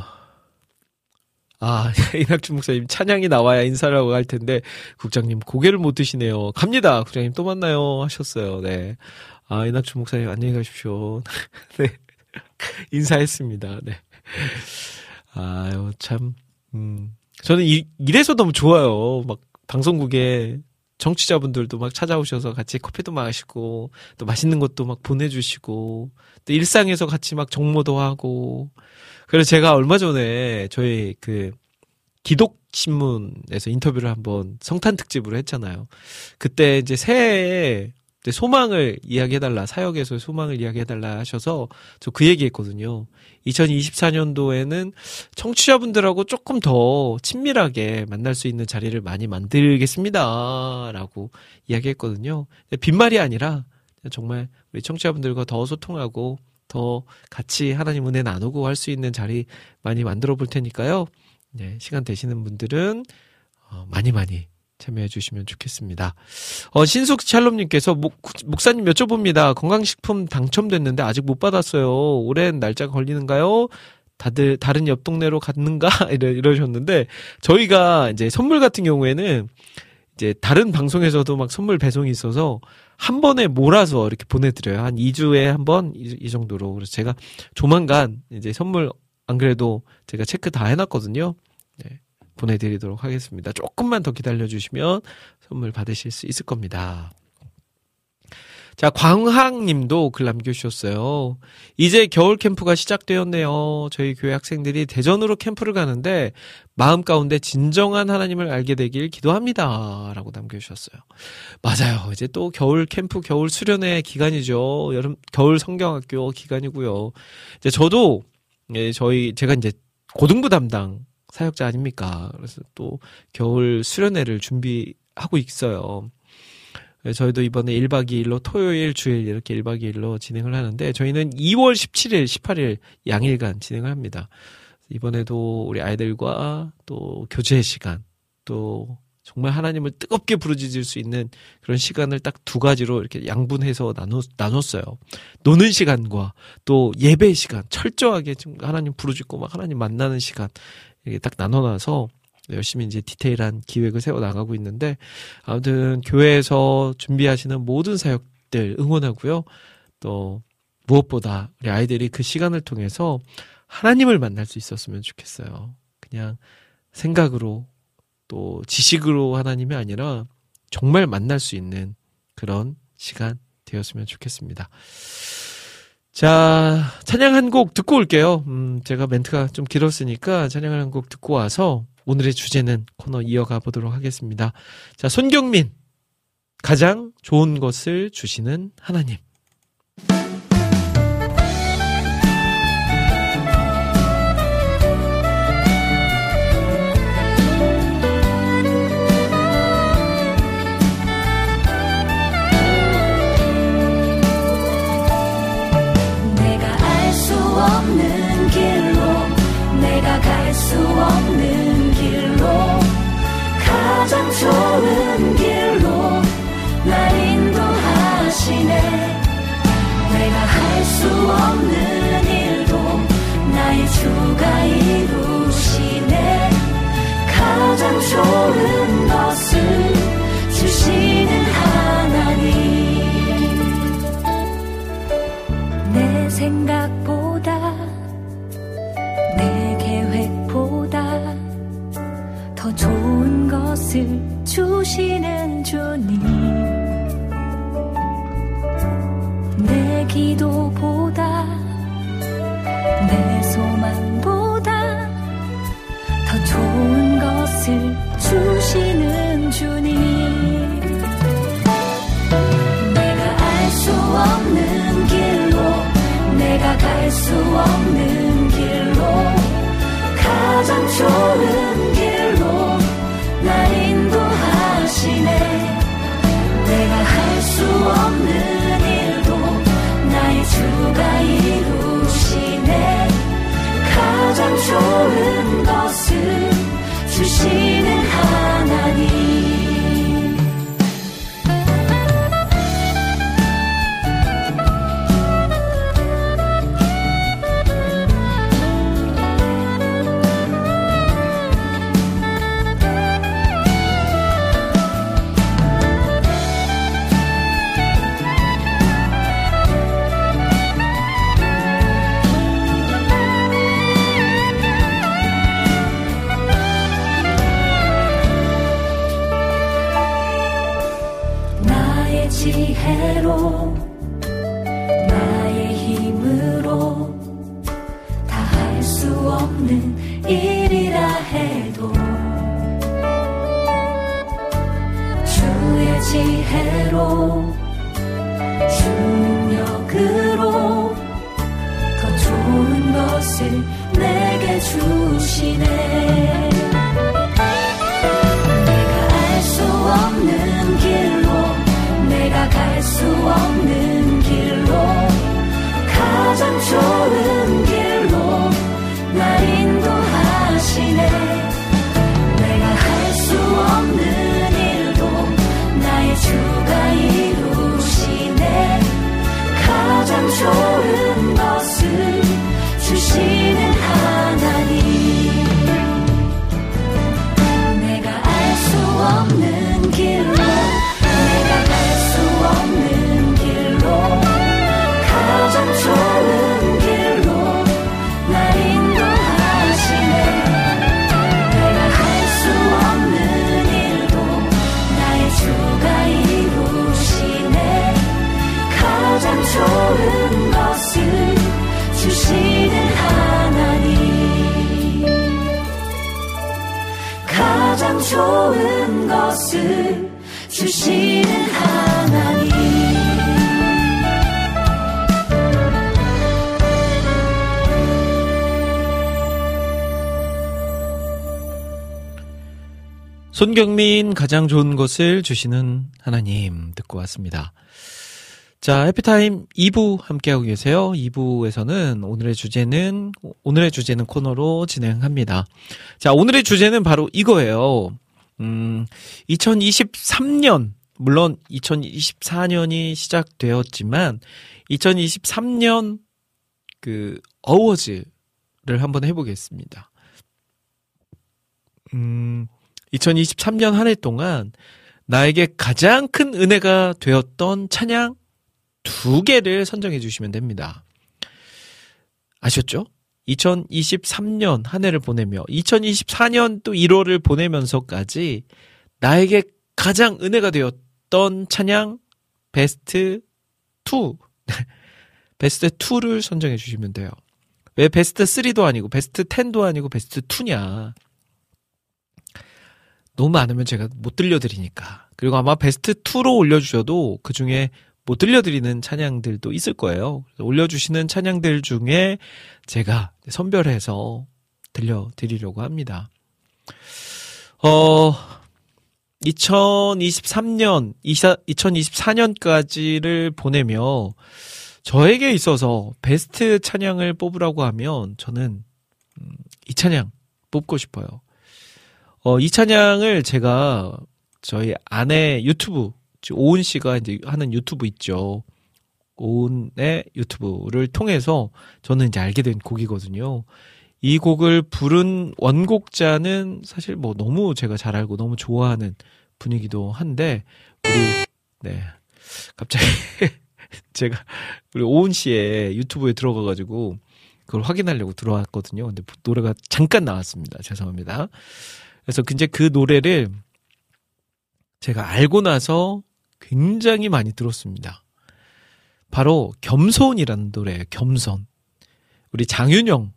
아, <laughs> 이낙준 목사님 찬양이 나와야 인사를 하고 갈 텐데 국장님 고개를 못 드시네요. 갑니다. 국장님 또 만나요 하셨어요. 네. 아, 이낙준 목사님 안녕히 가십시오. <laughs> 네. <laughs> 인사했습니다. 네. 아유, 참 음. 저는 이, 이래서 너무 좋아요. 막 방송국에 정치자분들도 막 찾아오셔서 같이 커피도 마시고 또 맛있는 것도 막 보내주시고 또 일상에서 같이 막 정모도 하고 그래서 제가 얼마 전에 저희 그 기독 신문에서 인터뷰를 한번 성탄 특집으로 했잖아요. 그때 이제 새해에 소망을 이야기해달라 사역에서 소망을 이야기해달라 하셔서 저 그 얘기했거든요. 2024년도에는 청취자분들하고 조금 더 친밀하게 만날 수 있는 자리를 많이 만들겠습니다라고 이야기했거든요. 빈말이 아니라 정말 우리 청취자분들과 더 소통하고 더 같이 하나님 은혜 나누고 할 수 있는 자리 많이 만들어 볼 테니까요. 네, 시간 되시는 분들은 어, 많이 많이 참여해 주시면 좋겠습니다. 어, 신숙 샬롬님께서 목, 목사님 여쭤봅니다. 건강식품 당첨됐는데 아직 못 받았어요. 올해는 날짜가 걸리는가요? 다들 다른 옆 동네로 갔는가 <laughs> 이러, 이러셨는데 저희가 이제 선물 같은 경우에는 이제 다른 방송에서도 막 선물 배송이 있어서 한 번에 몰아서 이렇게 보내드려요. 한 2주에 한 번 이 정도로. 그래서 제가 조만간 이제 선물 안 그래도 제가 체크 다 해놨거든요. 네. 보내드리도록 하겠습니다. 조금만 더 기다려주시면 선물 받으실 수 있을 겁니다. 자, 광학님도 글 남겨주셨어요. 이제 겨울 캠프가 시작되었네요. 저희 교회 학생들이 대전으로 캠프를 가는데 마음 가운데 진정한 하나님을 알게 되길 기도합니다. 라고 남겨주셨어요. 맞아요. 이제 또 겨울 캠프, 겨울 수련회 기간이죠. 여름, 겨울 성경학교 기간이고요. 이제 저도, 예, 저희, 제가 이제 고등부 담당 사역자 아닙니까? 그래서 또 겨울 수련회를 준비하고 있어요. 저희도 이번에 1박 2일로 토요일, 주일 이렇게 1박 2일로 진행을 하는데 저희는 2월 17일, 18일 양일간 진행을 합니다. 이번에도 우리 아이들과 또 교제 시간, 또 정말 하나님을 뜨겁게 부르짖을 수 있는 그런 시간을 딱 두 가지로 이렇게 양분해서 나눴, 나눴어요. 노는 시간과 또 예배 시간, 철저하게 하나님 부르짖고 막 하나님 만나는 시간, 이렇게 딱 나눠놔서 열심히 이제 디테일한 기획을 세워 나가고 있는데 아무튼 교회에서 준비하시는 모든 사역들 응원하고요. 또 무엇보다 우리 아이들이 그 시간을 통해서 하나님을 만날 수 있었으면 좋겠어요. 그냥 생각으로 또 지식으로 하나님이 아니라 정말 만날 수 있는 그런 시간 되었으면 좋겠습니다. 자, 찬양 한 곡 듣고 올게요. 음, 제가 멘트가 좀 길었으니까 찬양 한 곡 듣고 와서 오늘의 주제는 코너 이어가 보도록 하겠습니다. 자, 손경민. 가장 좋은 것을 주시는 하나님. 좋은 것을 주시는 하나님. 내 생각보다 내 계획보다 더 좋은 것을 주시는 주님. 내 기도 수 없는 길로 가장 좋은 길로 날 인도하시네. 내가 할 수 없는 일도 나의 주가 이루시네. 가장 좋은 것을 주시는 지 손경민 가장 좋은 것을 주시는 하나님 듣고 왔습니다. 자, 해피타임 2부 함께하고 계세요. 2부에서는 오늘의 주제는, 오늘의 주제는 코너로 진행합니다. 자, 오늘의 주제는 바로 이거예요. 음, 2023년, 물론 2024년이 시작되었지만, 2023년 그 어워즈를 한번 해보겠습니다. 음, 2023년 한 해 동안 나에게 가장 큰 은혜가 되었던 찬양 두 개를 선정해 주시면 됩니다. 아셨죠? 2023년 한 해를 보내며 2024년 또 1월을 보내면서까지 나에게 가장 은혜가 되었던 찬양 베스트 2 <laughs> 베스트 2를 선정해 주시면 돼요. 왜 베스트 3도 아니고 베스트 10도 아니고 베스트 2냐? 너무 많으면 제가 못 들려드리니까. 그리고 아마 베스트 2로 올려주셔도 그 중에 못 들려드리는 찬양들도 있을 거예요. 올려주시는 찬양들 중에 제가 선별해서 들려드리려고 합니다. 어, 2023년, 2024년까지를 보내며 저에게 있어서 베스트 찬양을 뽑으라고 하면 저는 음, 이 찬양 뽑고 싶어요. 어, 이 찬양을 제가 저희 아내 유튜브, 오은 씨가 이제 하는 유튜브 있죠. 오은의 유튜브를 통해서 저는 이제 알게 된 곡이거든요. 이 곡을 부른 원곡자는 사실 뭐 너무 제가 잘 알고 너무 좋아하는 분이기도 한데, 우리, 네. 갑자기 <laughs> 제가 우리 오은 씨의 유튜브에 들어가가지고 그걸 확인하려고 들어왔거든요. 근데 노래가 잠깐 나왔습니다. 죄송합니다. 그래서 이제 그 노래를 제가 알고 나서 굉장히 많이 들었습니다. 바로 겸손이라는 노래예요. 겸손. 우리 장윤영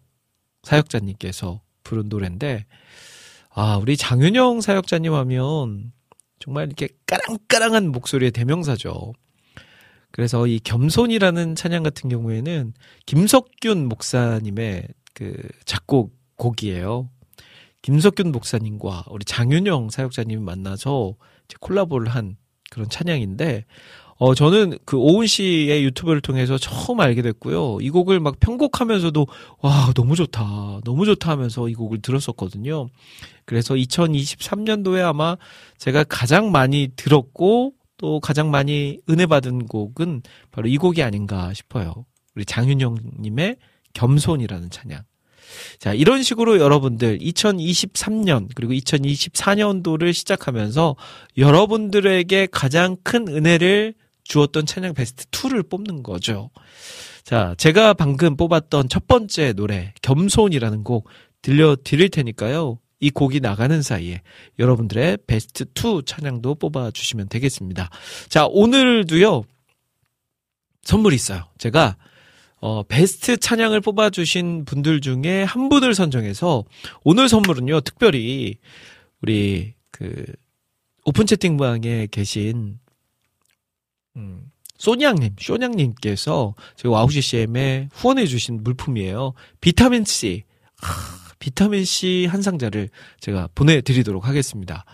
사역자님께서 부른 노래인데 아, 우리 장윤영 사역자님 하면 정말 이렇게 까랑까랑한 목소리의 대명사죠. 그래서 이 겸손이라는 찬양 같은 경우에는 김석균 목사님의 그 작곡 곡이에요. 김석균 목사님과 우리 장윤영 사역자님이 만나서 콜라보를 한 그런 찬양인데, 어, 저는 그 오은 씨의 유튜브를 통해서 처음 알게 됐고요. 이 곡을 막 편곡하면서도, 와, 너무 좋다. 너무 좋다 하면서 이 곡을 들었었거든요. 그래서 2023년도에 아마 제가 가장 많이 들었고, 또 가장 많이 은혜 받은 곡은 바로 이 곡이 아닌가 싶어요. 우리 장윤영님의 겸손이라는 찬양. 자, 이런 식으로 여러분들 2023년 그리고 2024년도를 시작하면서 여러분들에게 가장 큰 은혜를 주었던 찬양 베스트 2를 뽑는 거죠. 자, 제가 방금 뽑았던 첫 번째 노래, 겸손이라는 곡 들려드릴 테니까요. 이 곡이 나가는 사이에 여러분들의 베스트 2 찬양도 뽑아주시면 되겠습니다. 자, 오늘도요, 선물이 있어요. 제가 어, 베스트 찬양을 뽑아주신 분들 중에 한 분을 선정해서 오늘 선물은요, 특별히 우리 그 오픈 채팅방에 계신 음, 소냥님, 쇼냥님께서 저희 와우 CCM에 후원해주신 물품이에요. 비타민 C. 하, 비타민 C 한 상자를 제가 보내드리도록 하겠습니다.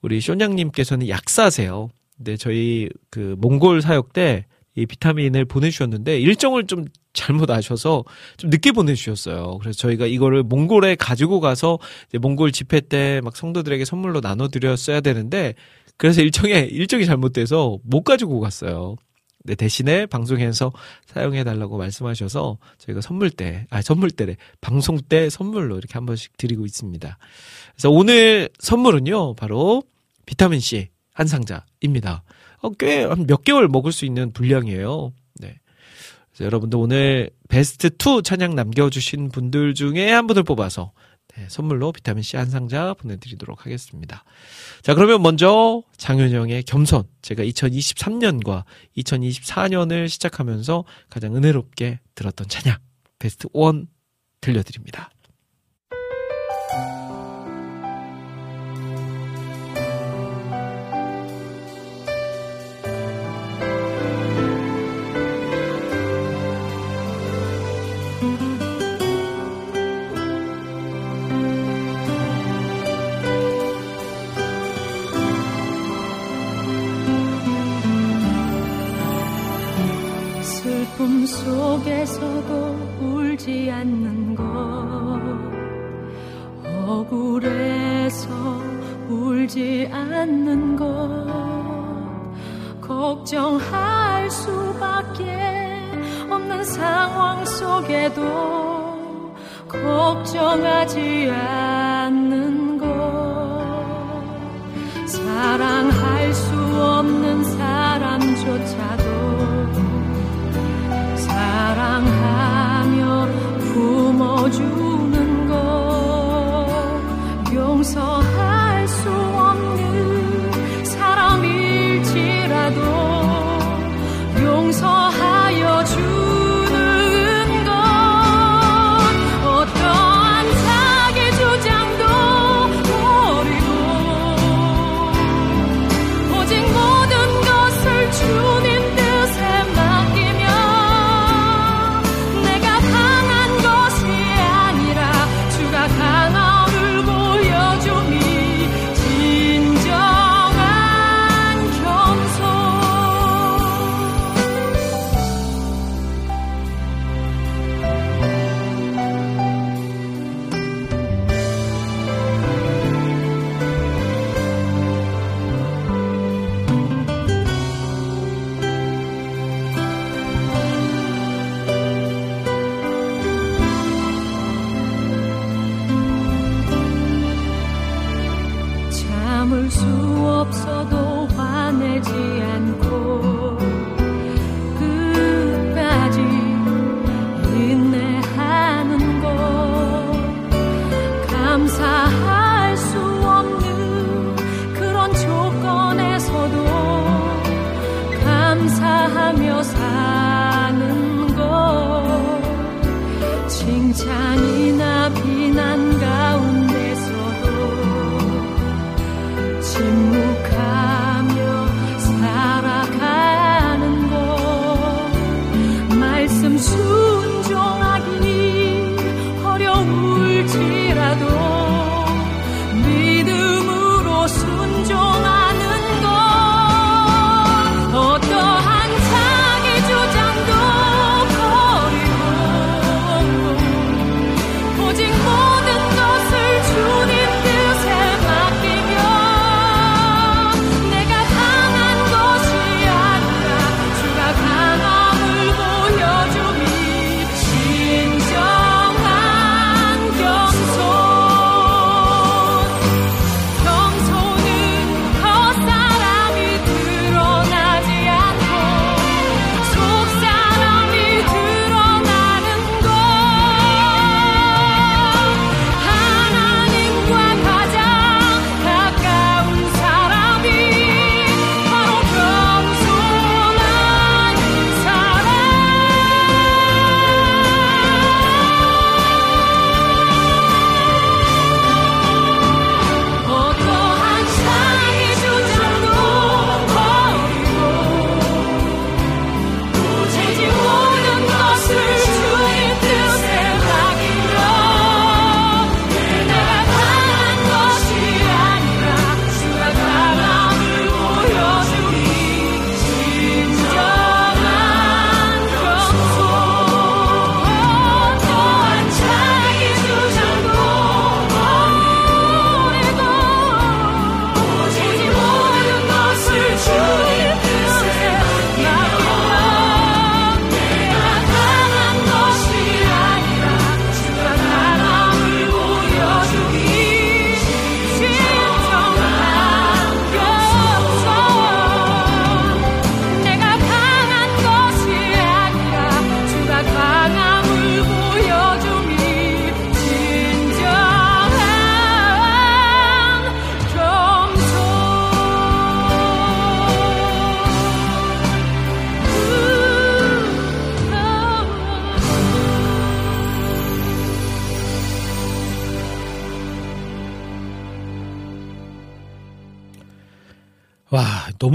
우리 쇼냥님께서는 약사세요. 근데 저희 그 몽골 사역 때 이 비타민을 보내주셨는데 일정을 좀 잘못 아셔서 좀 늦게 보내주셨어요. 그래서 저희가 이거를 몽골에 가지고 가서 이제 몽골 집회 때 막 성도들에게 선물로 나눠드렸어야 되는데 그래서 일정에 일정이 잘못돼서 못 가지고 갔어요. 네, 대신에 방송에서 사용해 달라고 말씀하셔서 저희가 선물 때, 아 선물 때래 방송 때 선물로 이렇게 한 번씩 드리고 있습니다. 그래서 오늘 선물은요 바로 비타민 C 한 상자입니다. 어, 꽤한 몇 개월 먹을 수 있는 분량이에요. 네. 그래서 여러분들 오늘 베스트 2 찬양 남겨주신 분들 중에 한 분을 뽑아서 네, 선물로 비타민 C 한 상자 보내드리도록 하겠습니다. 자, 그러면 먼저 장윤영의 겸손. 제가 2023년과 2024년을 시작하면서 가장 은혜롭게 들었던 찬양 베스트 1 들려드립니다. 않는 것. 억울해서 울지 않는 것. 걱정할 수밖에 없는 상황 속에도 걱정하지 않는 것. 사랑할 수 없는 사람조차 주는 것. 용서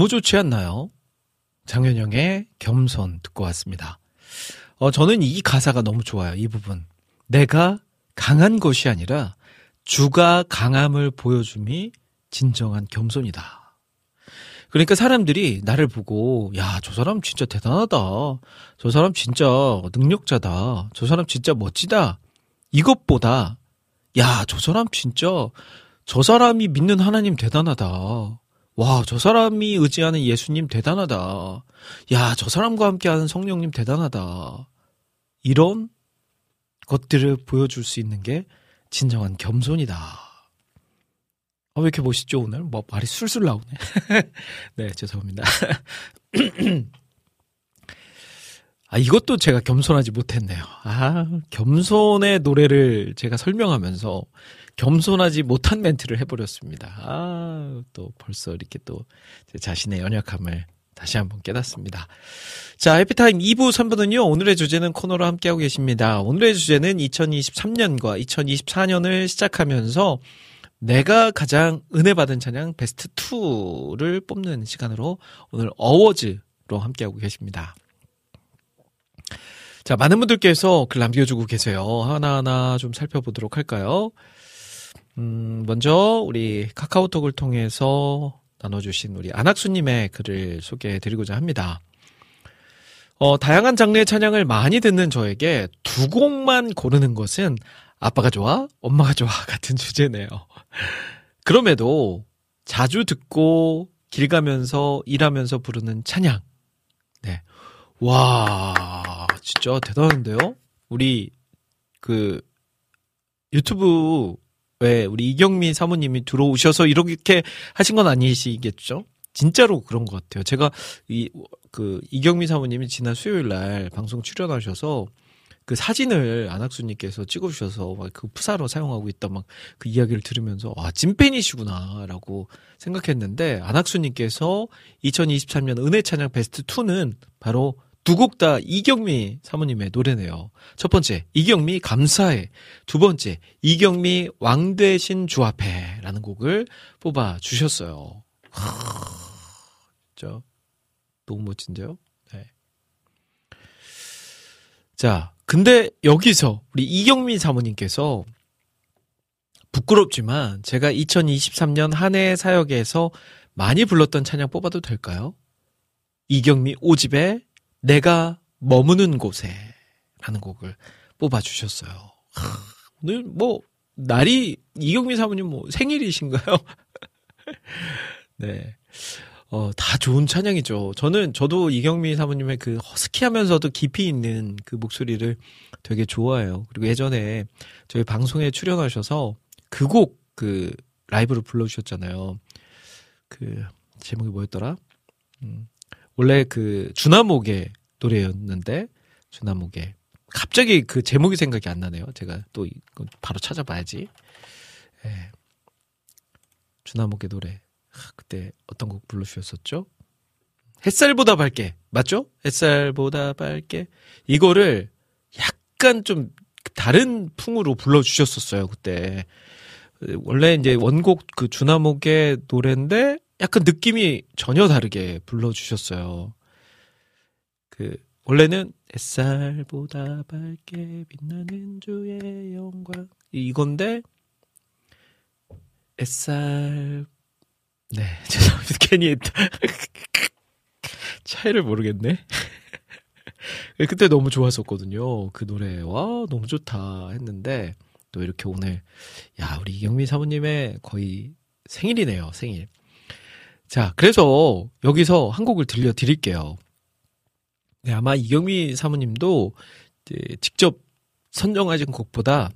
너무 좋지 않나요? 장현영의 겸손 듣고 왔습니다. 어, 저는 이 가사가 너무 좋아요. 이 부분. 내가 강한 것이 아니라 주가 강함을 보여줌이 진정한 겸손이다. 그러니까 사람들이 나를 보고, 야, 저 사람 진짜 대단하다. 저 사람 진짜 능력자다. 저 사람 진짜 멋지다. 이것보다, 야, 저 사람 진짜, 저 사람이 믿는 하나님 대단하다. 와, 저 사람이 의지하는 예수님 대단하다. 야, 저 사람과 함께하는 성령님 대단하다. 이런 것들을 보여줄 수 있는 게 진정한 겸손이다. 아, 왜 이렇게 멋있죠, 오늘? 뭐, 말이 술술 나오네. <laughs> 네, 죄송합니다. <clears throat> 아, 이것도 제가 겸손하지 못했네요. 아, 겸손의 노래를 제가 설명하면서 겸손하지 못한 멘트를 해버렸습니다. 아, 또 벌써 이렇게 또 제 자신의 연약함을 다시 한번 깨닫습니다. 자, 해피타임 2부, 3부는요, 오늘의 주제는 코너로 함께하고 계십니다. 오늘의 주제는 2023년과 2024년을 시작하면서 내가 가장 은혜 받은 찬양 베스트 2를 뽑는 시간으로 오늘 어워즈로 함께하고 계십니다. 자, 많은 분들께서 글 남겨주고 계세요. 하나하나 좀 살펴보도록 할까요? 음, 먼저 우리 카카오톡을 통해서 나눠주신 우리 안학수님의 글을 소개해 드리고자 합니다. 어, 다양한 장르의 찬양을 많이 듣는 저에게 두 곡만 고르는 것은 아빠가 좋아, 엄마가 좋아 <laughs> 같은 주제네요. 그럼에도 자주 듣고 길 가면서 일하면서 부르는 찬양. 네. 와, 진짜 대단한데요? 우리 그 유튜브 에 우리 이경미 사모님이 들어오셔서 이렇게 하신 건 아니시겠죠? 진짜로 그런 것 같아요. 제가 이 그 이경미 사모님이 지난 수요일 날 방송 출연하셔서 그 사진을 안학수님께서 찍어주셔서 막 그 푸사로 사용하고 있던 막그 이야기를 들으면서 아 찐팬이시구나라고 생각했는데 안학수님께서 2023년 은혜 찬양 베스트 2는 바로 두 곡 다 이경미 사모님의 노래네요. 첫 번째 이경미 감사해, 두 번째 이경미 왕되신 주 앞에라는 곡을 뽑아 주셨어요. 진짜 너무 멋진데요. 네. 자, 근데 여기서 우리 이경미 사모님께서 부끄럽지만 제가 2023년 한 해 사역에서 많이 불렀던 찬양 뽑아도 될까요? 이경미 오집에 내가 머무는 곳에 라는 곡을 뽑아주셨어요. 오늘 뭐 날이 이경미 사모님 뭐 생일이신가요? <laughs> 네. 어, 다 좋은 찬양이죠. 저는, 저도 이경미 사모님의 그 허스키하면서도 깊이 있는 그 목소리를 되게 좋아해요. 그리고 예전에 저희 방송에 출연하셔서 그 곡, 그, 라이브로 불러주셨잖아요. 그, 제목이 뭐였더라? 음, 원래 그, 주나목의 노래였는데, 주나목의. 갑자기 그 제목이 생각이 안 나네요. 제가 또 이거 바로 찾아봐야지. 예. 주나목의 노래. 그때 어떤 곡 불러주셨었죠? 햇살보다 밝게 맞죠? 햇살보다 밝게 이거를 약간 좀 다른 풍으로 불러주셨었어요 그때 원래 이제 원곡 그 주나목의 노래인데 약간 느낌이 전혀 다르게 불러주셨어요. 그 원래는 햇살보다 밝게 빛나는 주의 영광 이건데 햇살 네, <laughs> 죄송합니다. 괜히. <laughs> 차이를 모르겠네. <laughs> 그때 너무 좋았었거든요. 그 노래. 와, 너무 좋다 했는데, 또 이렇게 오늘, 야, 우리 이경미 사모님의 거의 생일이네요, 생일. 자, 그래서 여기서 한 곡을 들려드릴게요. 네, 아마 이경미 사모님도 직접 선정하신 곡보다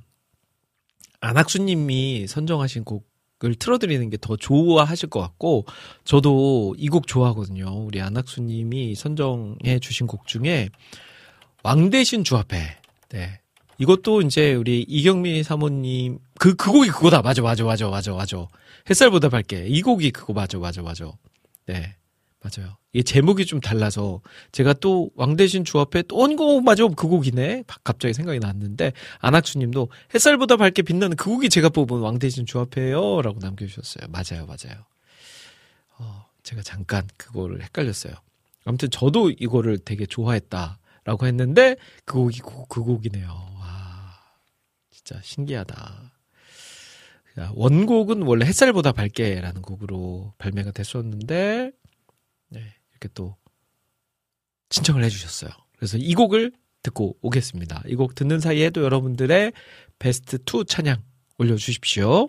안학수님이 선정하신 곡을 틀어드리는 게 더 좋아하실 것 같고 저도 이 곡 좋아하거든요. 우리 안학수님이 선정해 주신 곡 중에 왕 대신 주 앞에 네 이것도 이제 우리 이경미 사모님 그 그 곡이 그거다 맞아 맞아 맞아 맞아 맞아 햇살보다 밝게 이 곡이 그거 맞아 맞아 맞아 네 맞아요. 이 제목이 좀 달라서 제가 또 왕대신 주 앞에 또 언곡 맞아 그 곡이네 갑자기 생각이 났는데 안학수님도 햇살보다 밝게 빛나는 그 곡이 제가 뽑은 왕대신 주 앞에요라고 남겨주셨어요. 맞아요, 맞아요. 어, 제가 잠깐 그거를 헷갈렸어요. 아무튼 저도 이거를 되게 좋아했다라고 했는데 그 곡이 그, 그 곡이네요. 와, 진짜 신기하다. 원곡은 원래 햇살보다 밝게라는 곡으로 발매가 됐었는데 네, 이렇게 또 신청을 해주셨어요. 그래서 이 곡을 듣고 오겠습니다. 이 곡 듣는 사이에도 여러분들의 베스트 2 찬양 올려주십시오.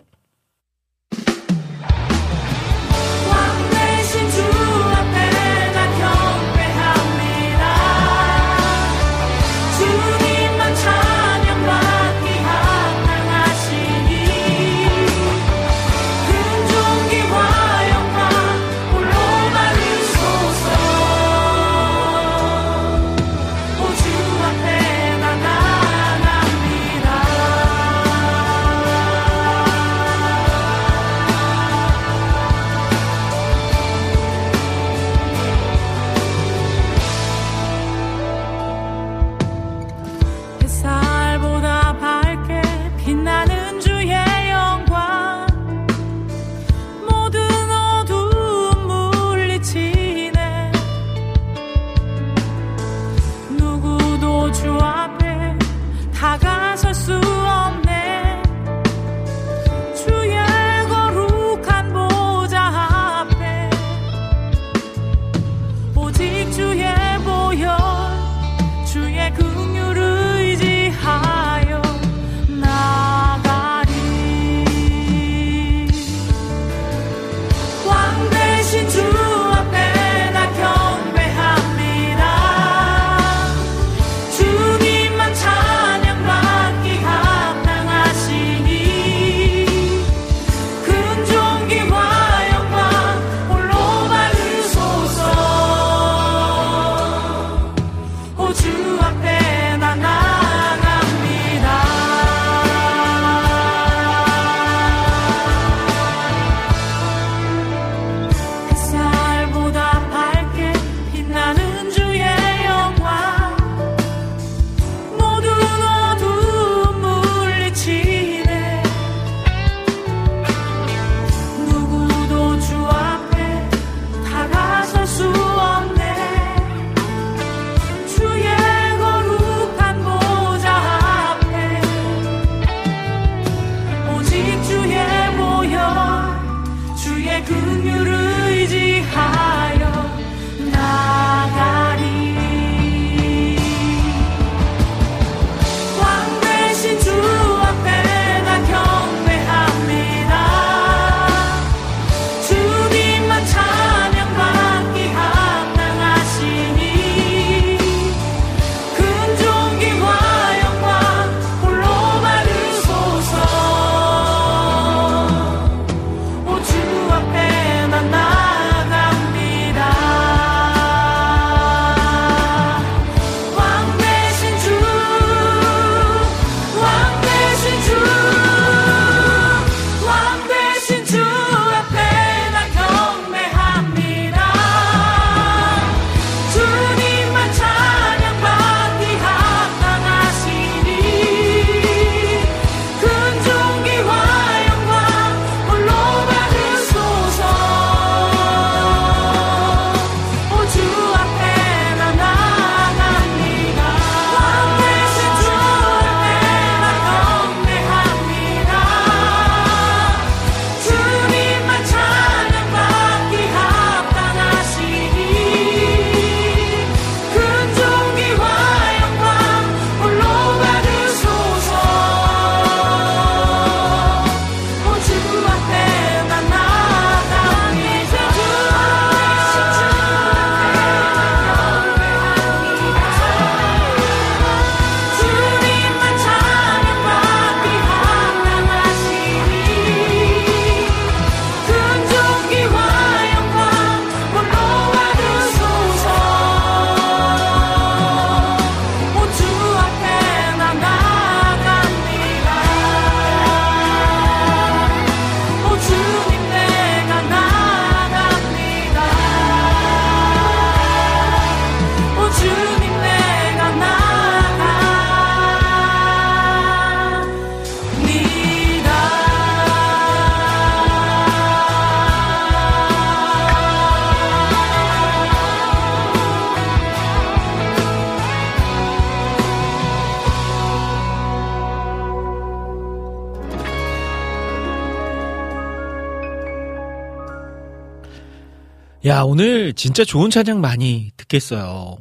야, 오늘 진짜 좋은 찬양 많이 듣겠어요.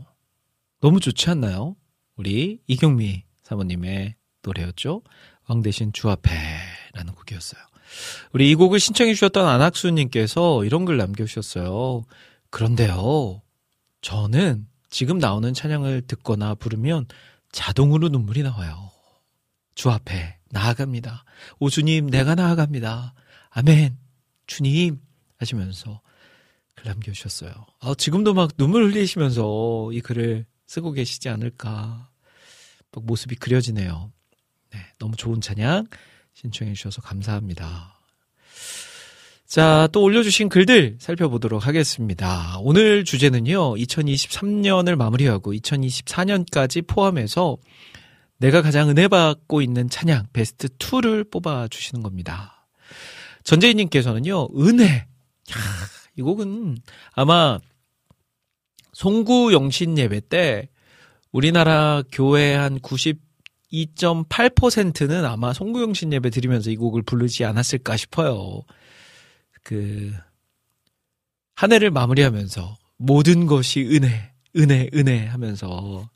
너무 좋지 않나요? 우리 이경미 사모님의 노래였죠. 왕 대신 주 앞에라는 곡이었어요. 우리 이 곡을 신청해 주셨던 안학수님께서 이런 글 남겨주셨어요. 그런데요, 저는 지금 나오는 찬양을 듣거나 부르면 자동으로 눈물이 나와요. 주 앞에 나아갑니다. 오 주님, 내가 나아갑니다. 아멘. 주님 하시면서 글 남겨주셨어요. 아, 지금도 막 눈물 흘리시면서 이 글을 쓰고 계시지 않을까. 막 모습이 그려지네요. 네, 너무 좋은 찬양 신청해 주셔서 감사합니다. 자, 또 올려주신 글들 살펴보도록 하겠습니다. 오늘 주제는요, 2023년을 마무리하고 2024년까지 포함해서 내가 가장 은혜 받고 있는 찬양 베스트 2를 뽑아주시는 겁니다. 전재희님께서는요, 은혜. 야, 이 곡은 아마 송구 영신 예배 때 우리나라 교회 한 92.8%는 아마 송구 영신 예배 드리면서 이 곡을 부르지 않았을까 싶어요. 그, 한 해를 마무리하면서 모든 것이 은혜, 은혜, 은혜 하면서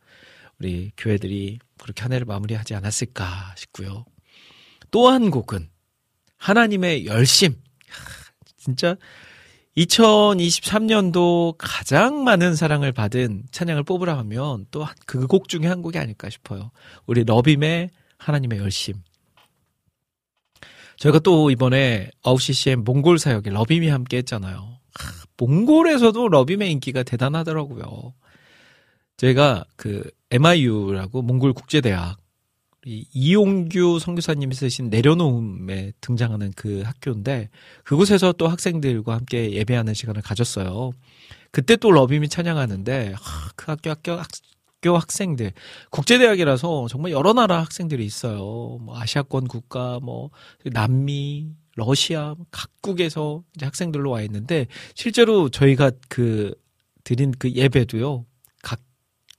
우리 교회들이 그렇게 한 해를 마무리하지 않았을까 싶고요. 또 한 곡은 하나님의 열심. 진짜 2023년도 가장 많은 사랑을 받은 찬양을 뽑으라 하면 또 그 곡 중에 한 곡이 아닐까 싶어요. 우리 러빔의 하나님의 열심. 저희가 또 이번에 9CCM 몽골 사역에 러빔이 함께 했잖아요. 몽골에서도 러빔의 인기가 대단하더라고요. 저희가 그 MIU라고 몽골 국제대학 이 이용규 선교사님이 쓰신 내려놓음에 등장하는 그 학교인데 그곳에서 또 학생들과 함께 예배하는 시간을 가졌어요. 그때 또 러빔이 찬양하는데 하, 그 학교 학교 학교 학생들 국제대학이라서 정말 여러 나라 학생들이 있어요. 뭐 아시아권 국가, 뭐 남미, 러시아 각국에서 이제 학생들로 와 있는데 실제로 저희가 그 드린 그 예배도요.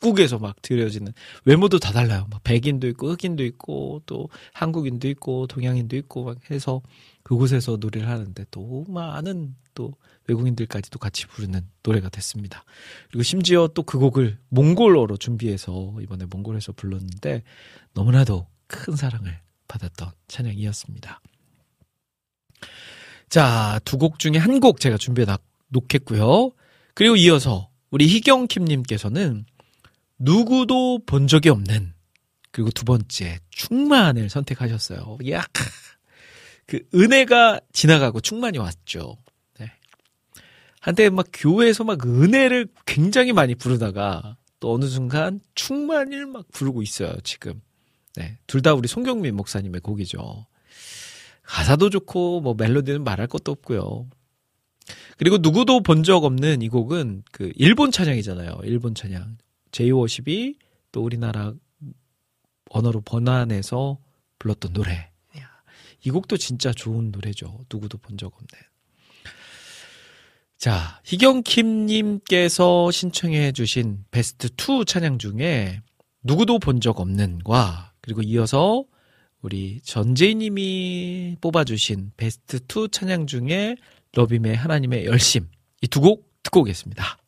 각국에서 막 드려지는 외모도 다 달라요. 막 백인도 있고 흑인도 있고 또 한국인도 있고 동양인도 있고 막 해서 그곳에서 노래를 하는데 또 많은 또 외국인들까지도 같이 부르는 노래가 됐습니다. 그리고 심지어 또 그 곡을 몽골어로 준비해서 이번에 몽골에서 불렀는데 너무나도 큰 사랑을 받았던 찬양이었습니다. 자, 두 곡 중에 한 곡 제가 준비해 놓겠고요. 그리고 이어서 우리 희경킴님께서는 누구도 본 적이 없는 그리고 두 번째 충만을 선택하셨어요. 야, 그 은혜가 지나가고 충만이 왔죠. 네. 한때 막 교회에서 막 은혜를 굉장히 많이 부르다가 또 어느 순간 충만을 막 부르고 있어요. 지금. 네, 둘 다 우리 송경민 목사님의 곡이죠. 가사도 좋고 뭐 멜로디는 말할 것도 없고요. 그리고 누구도 본 적 없는 이 곡은 그 일본 찬양이잖아요. 일본 찬양. 제이워십이 또 우리나라 언어로 번안해서 불렀던 노래. 이 곡도 진짜 좋은 노래죠. 누구도 본 적 없는. 자, 희경킴님께서 신청해 주신 베스트 2 찬양 중에 누구도 본 적 없는과 그리고 이어서 우리 전재희님이 뽑아주신 베스트 2 찬양 중에 러빔의 하나님의 열심 이 두 곡 듣고 오겠습니다.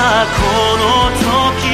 この時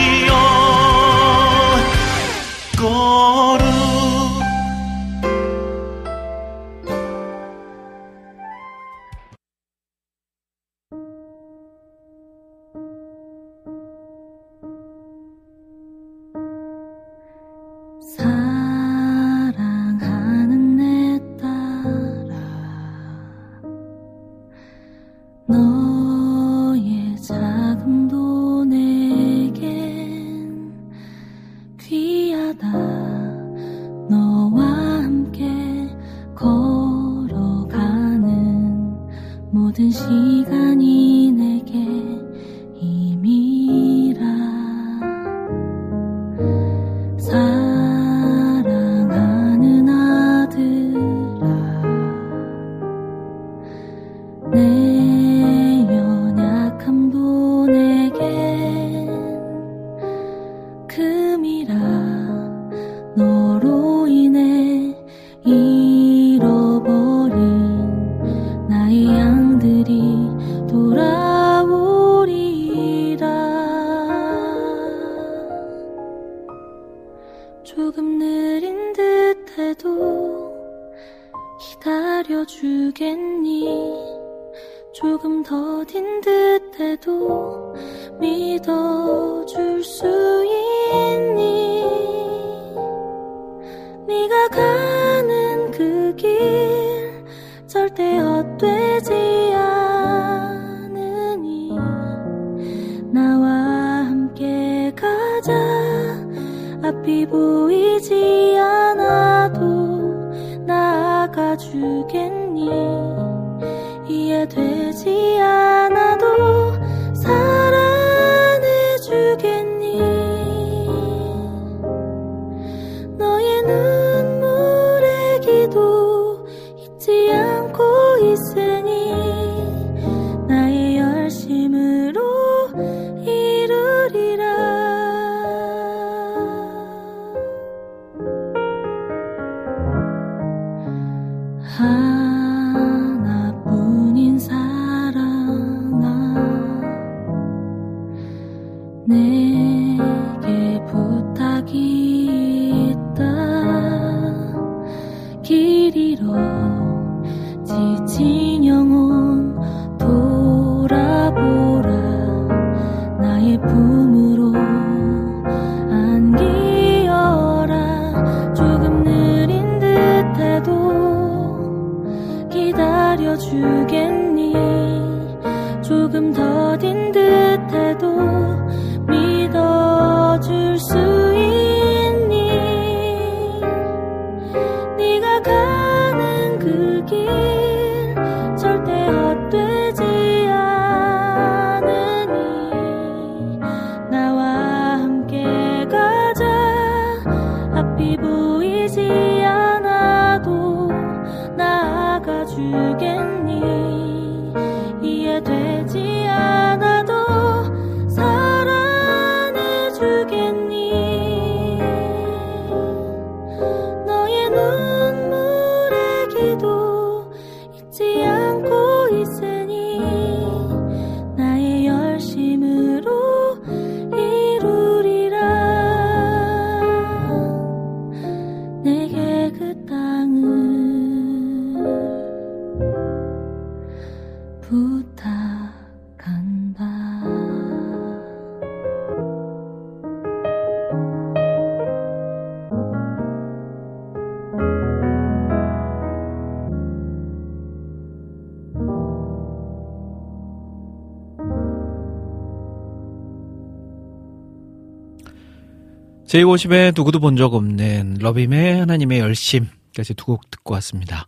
제50의 누구도 본 적 없는 러빔의 하나님의 열심까지 두 곡 듣고 왔습니다.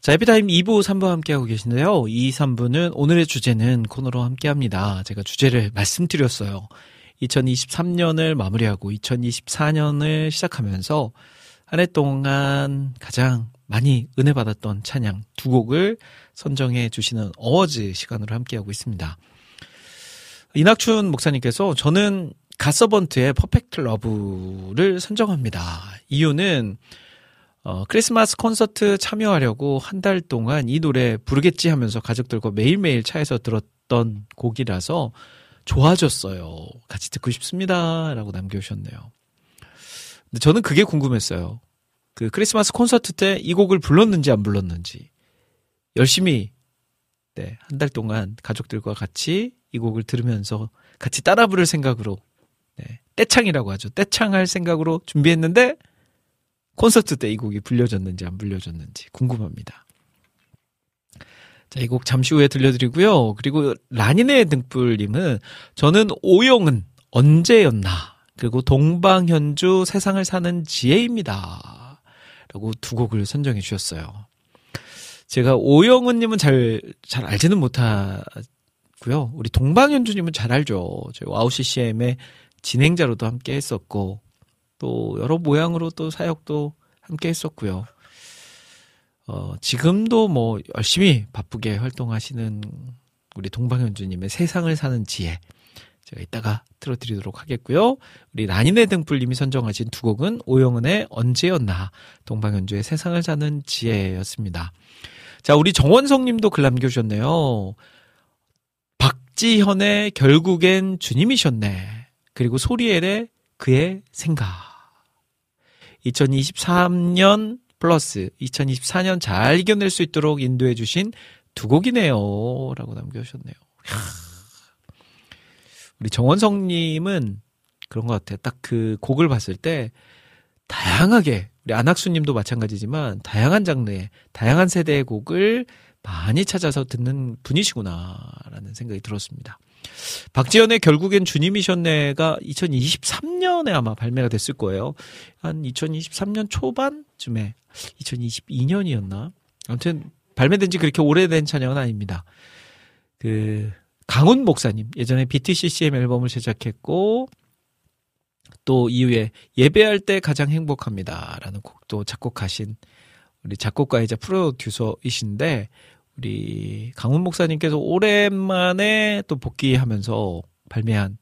자, 에피타임 2부, 3부 함께하고 계신데요. 2, 3부는 오늘의 주제는 코너로 함께합니다. 제가 주제를 말씀드렸어요. 2023년을 마무리하고 2024년을 시작하면서 한 해 동안 가장 많이 은혜 받았던 찬양 두 곡을 선정해 주시는 어워즈 시간으로 함께하고 있습니다. 이낙춘 목사님께서 저는 갓서번트의 Perfect Love를 선정합니다. 이유는 어, 크리스마스 콘서트 참여하려고 한 달 동안 이 노래 부르겠지 하면서 가족들과 매일매일 차에서 들었던 곡이라서 좋아졌어요. 같이 듣고 싶습니다. 라고 남겨주셨네요. 근데 저는 그게 궁금했어요. 그 크리스마스 콘서트 때 이 곡을 불렀는지 안 불렀는지. 열심히, 네, 한 달 동안 가족들과 같이 이 곡을 들으면서 같이 따라 부를 생각으로, 네, 떼창이라고 하죠. 떼창할 생각으로 준비했는데, 콘서트 때 이 곡이 불려졌는지 안 불려졌는지 궁금합니다. 자, 이 곡 잠시 후에 들려드리고요. 그리고 라니네 등불님은 저는 오영은 언제였나 그리고 동방현주 세상을 사는 지혜입니다. 라고 두 곡을 선정해 주셨어요. 제가 오영은님은 잘, 잘 알지는 못하고요. 우리 동방현주님은 잘 알죠. 저희 와우 CCM의 진행자로도 함께 했었고, 또 여러 모양으로 또 사역도 함께 했었고요. 어, 지금도 뭐 열심히 바쁘게 활동하시는 우리 동방현주님의 세상을 사는 지혜. 제가 이따가 틀어드리도록 하겠고요. 우리 라니네 등불님이 선정하신 두 곡은 오영은의 언제였나, 동방현주의 세상을 사는 지혜였습니다. 자, 우리 정원성 님도 글 남겨주셨네요. 박지현의 결국엔 주님이셨네. 그리고 소리엘의 그의 생각. 2023년 플러스 2024년 잘 이겨낼 수 있도록 인도해 주신 두 곡이네요. 라고 남겨주셨네요. 이야. 우리 정원성님은 그런 것 같아요. 딱 그 곡을 봤을 때 다양하게 우리 안학수님도 마찬가지지만 다양한 장르의 다양한 세대의 곡을 많이 찾아서 듣는 분이시구나라는 생각이 들었습니다. 박지연의 결국엔 주님이셨네가 2023년에 아마 발매가 됐을 거예요. 한 2023년 초반쯤에 2022년이었나? 아무튼 발매된 지 그렇게 오래된 찬양은 아닙니다. 그 강훈 목사님 예전에 BTCCM 앨범을 제작했고 또 이후에 예배할 때 가장 행복합니다라는 곡도 작곡하신 우리 작곡가이자 프로듀서이신데 우리 강훈 목사님께서 오랜만에 또 복귀하면서 발매한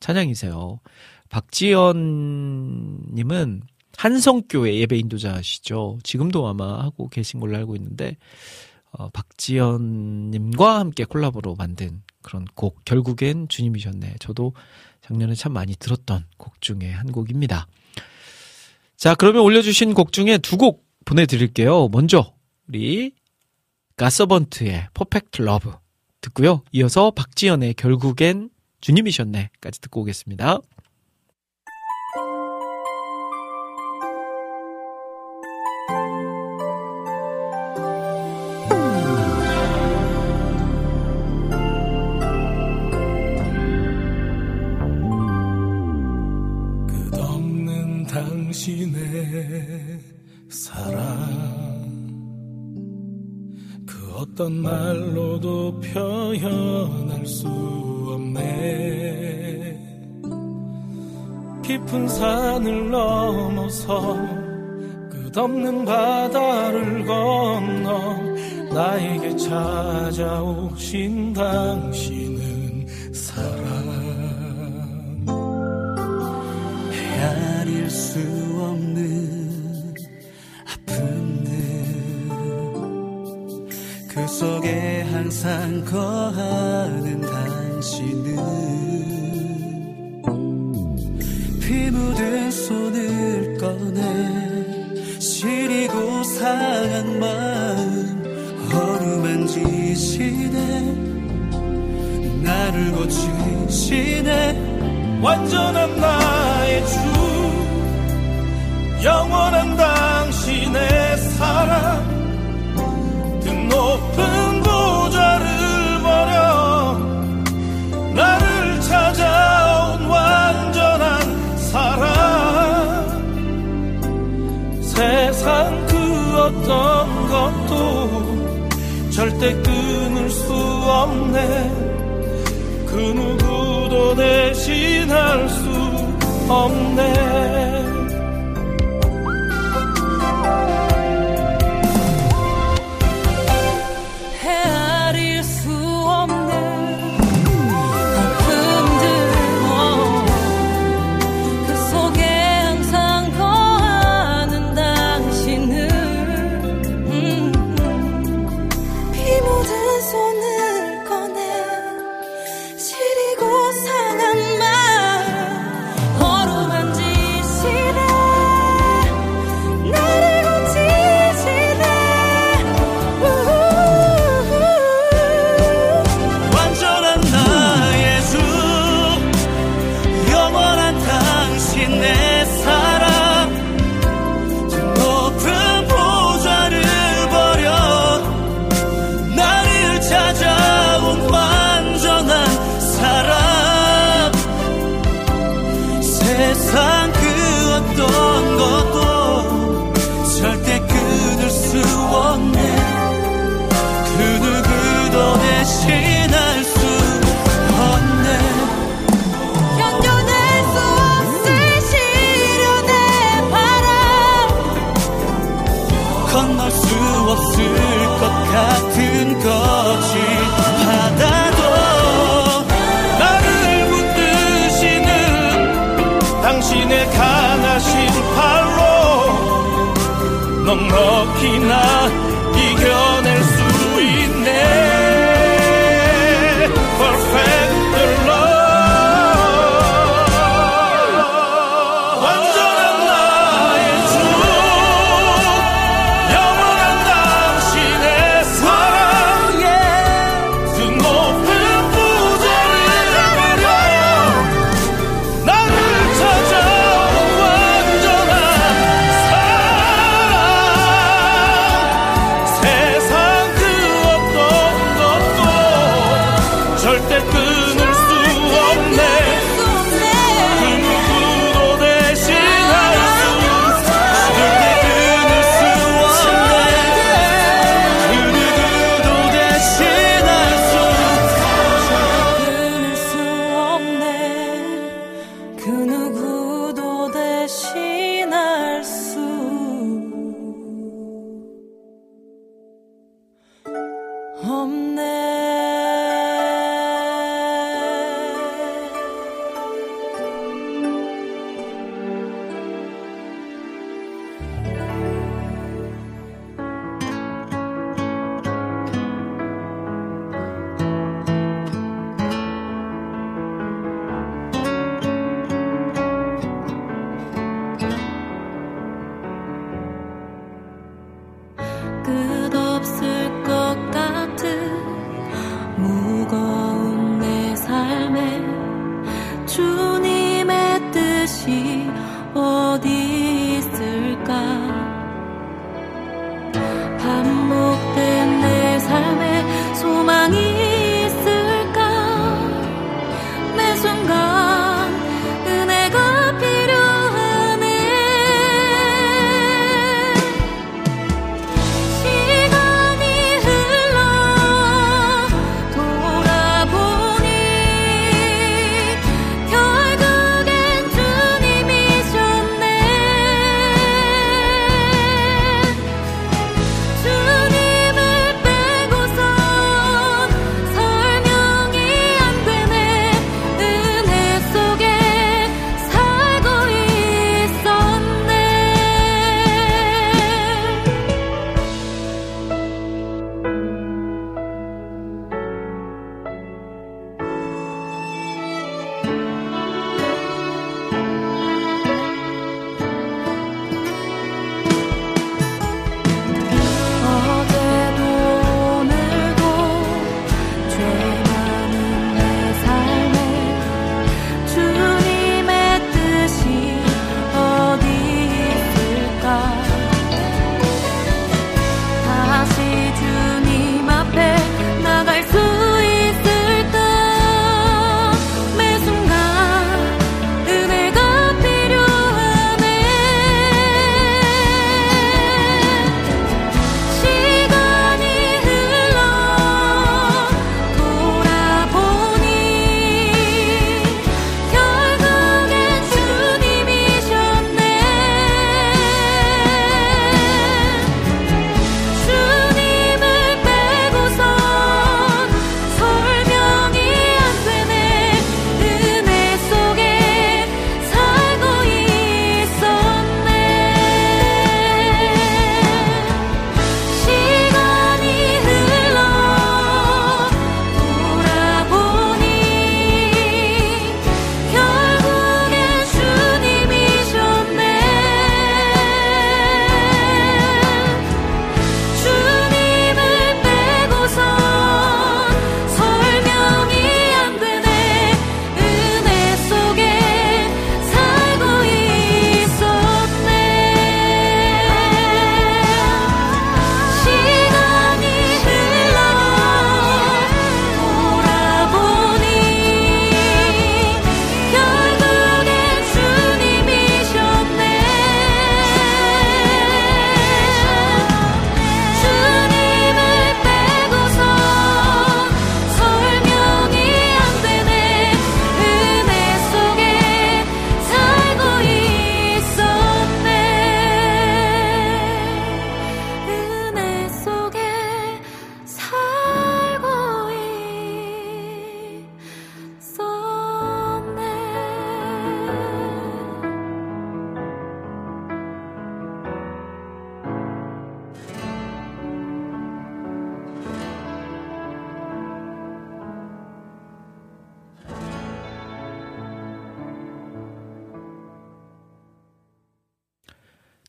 찬양이세요. 박지연 님은 한성교회 예배 인도자시죠. 지금도 아마 하고 계신 걸로 알고 있는데 어, 박지연 님과 함께 콜라보로 만든 그런 곡 결국엔 주님이셨네. 저도 작년에 참 많이 들었던 곡 중에 한 곡입니다. 자, 그러면 올려주신 곡 중에 두 곡 보내드릴게요. 먼저 우리 갓서번트의 Perfect Love 듣고요. 이어서 박지연의 결국엔 주님이셨네까지 듣고 오겠습니다. 어떤 말로도 표현할 수 없네. 깊은 산을 넘어서 끝없는 바다를 건너 나에게 찾아오신 당신 속에 항상 거하는 당신은 피 묻은 손을 꺼내 시리고 상한 마음 어루만지시네. 나를 고치시네. 완전한 나의 주 영원한 당신의 없네. 그 누구도 대신할 수 없네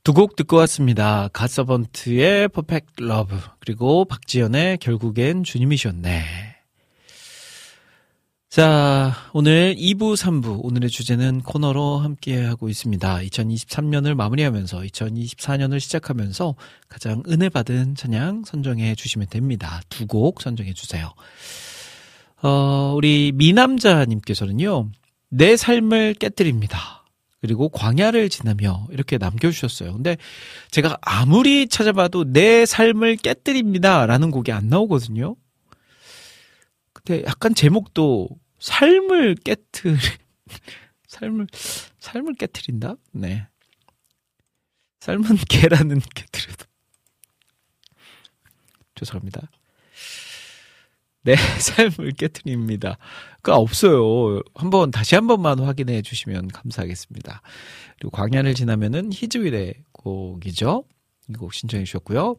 두 곡 듣고 왔습니다. 갓서번트의 Perfect Love 그리고 박지연의 결국엔 주님이셨네. 자, 오늘 2부, 3부 오늘의 주제는 코너로 함께하고 있습니다. 2023년을 마무리하면서 2024년을 시작하면서 가장 은혜 받은 찬양 선정해 주시면 됩니다. 두 곡 선정해 주세요. 어, 우리 미남자님께서는요, 내 삶을 깨뜨립니다. 그리고 광야를 지나며 이렇게 남겨주셨어요. 근데 제가 아무리 찾아봐도 내 삶을 깨뜨립니다. 라는 곡이 안 나오거든요. 근데 약간 제목도 삶을 깨뜨리, <laughs> 삶을, 삶을 깨뜨린다? 네. 삶은 <laughs> 계란은 깨뜨려도. 죄송합니다. 내 <laughs> 삶을 깨뜨립니다. 그 없어요. 한번 다시 한 번만 확인해 주시면 감사하겠습니다. 그리고 광야를 지나면은 히즈윌의 곡이죠. 이 곡 신청해 주셨고요.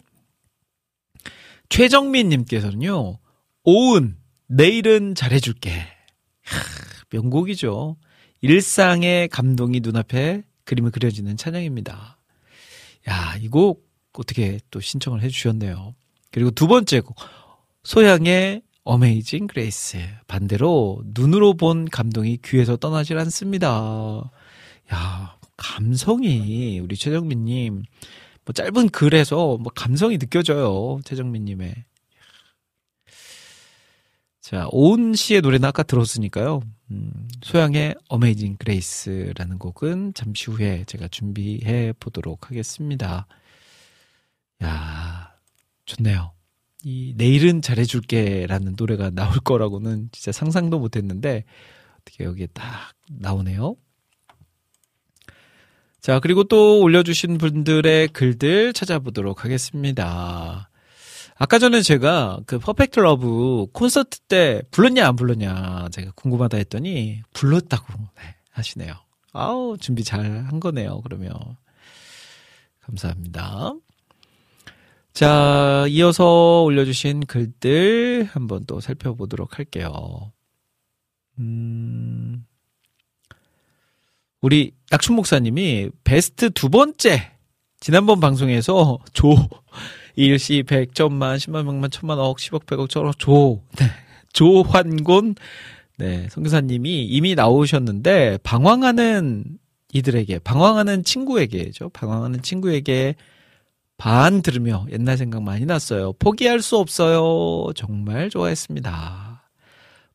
최정민 님께서는요. 오은 내일은 잘해 줄게. 하, 명곡이죠. 일상의 감동이 눈앞에 그림이 그려지는 찬양입니다. 야, 이 곡 어떻게 또 신청을 해 주셨네요. 그리고 두 번째 곡 소향의 Amazing Grace. 반대로 눈으로 본 감동이 귀에서 떠나질 않습니다. 야, 감성이 우리 최정민 님 뭐 짧은 글에서 뭐 감성이 느껴져요. 최정민 님의. 자, 오은 씨의 노래는 아까 들었으니까요. 음, 소향의 Amazing Grace라는 곡은 잠시 후에 제가 준비해 보도록 하겠습니다. 야, 좋네요. 이 내일은 잘해줄게라는 노래가 나올 거라고는 진짜 상상도 못했는데 어떻게 여기에 딱 나오네요. 자, 그리고 또 올려주신 분들의 글들 찾아보도록 하겠습니다. 아까 전에 제가 그 Perfect Love 콘서트 때 불렀냐 안 불렀냐 제가 궁금하다 했더니 불렀다고 네, 하시네요. 아우 준비 잘 한 거네요. 그러면 감사합니다. 자 이어서 올려주신 글들 한번 또 살펴보도록 할게요. 음, 우리 낙춘 목사님이 베스트 두 번째 지난번 방송에서 조 일시 백천만 십만 명만 천만 억 십억 백억 천억 조 네. 조환곤 네 선교사님이 이미 나오셨는데 방황하는 이들에게 방황하는 친구에게죠 방황하는 친구에게 반 들으며 옛날 생각 많이 났어요 포기할 수 없어요 정말 좋아했습니다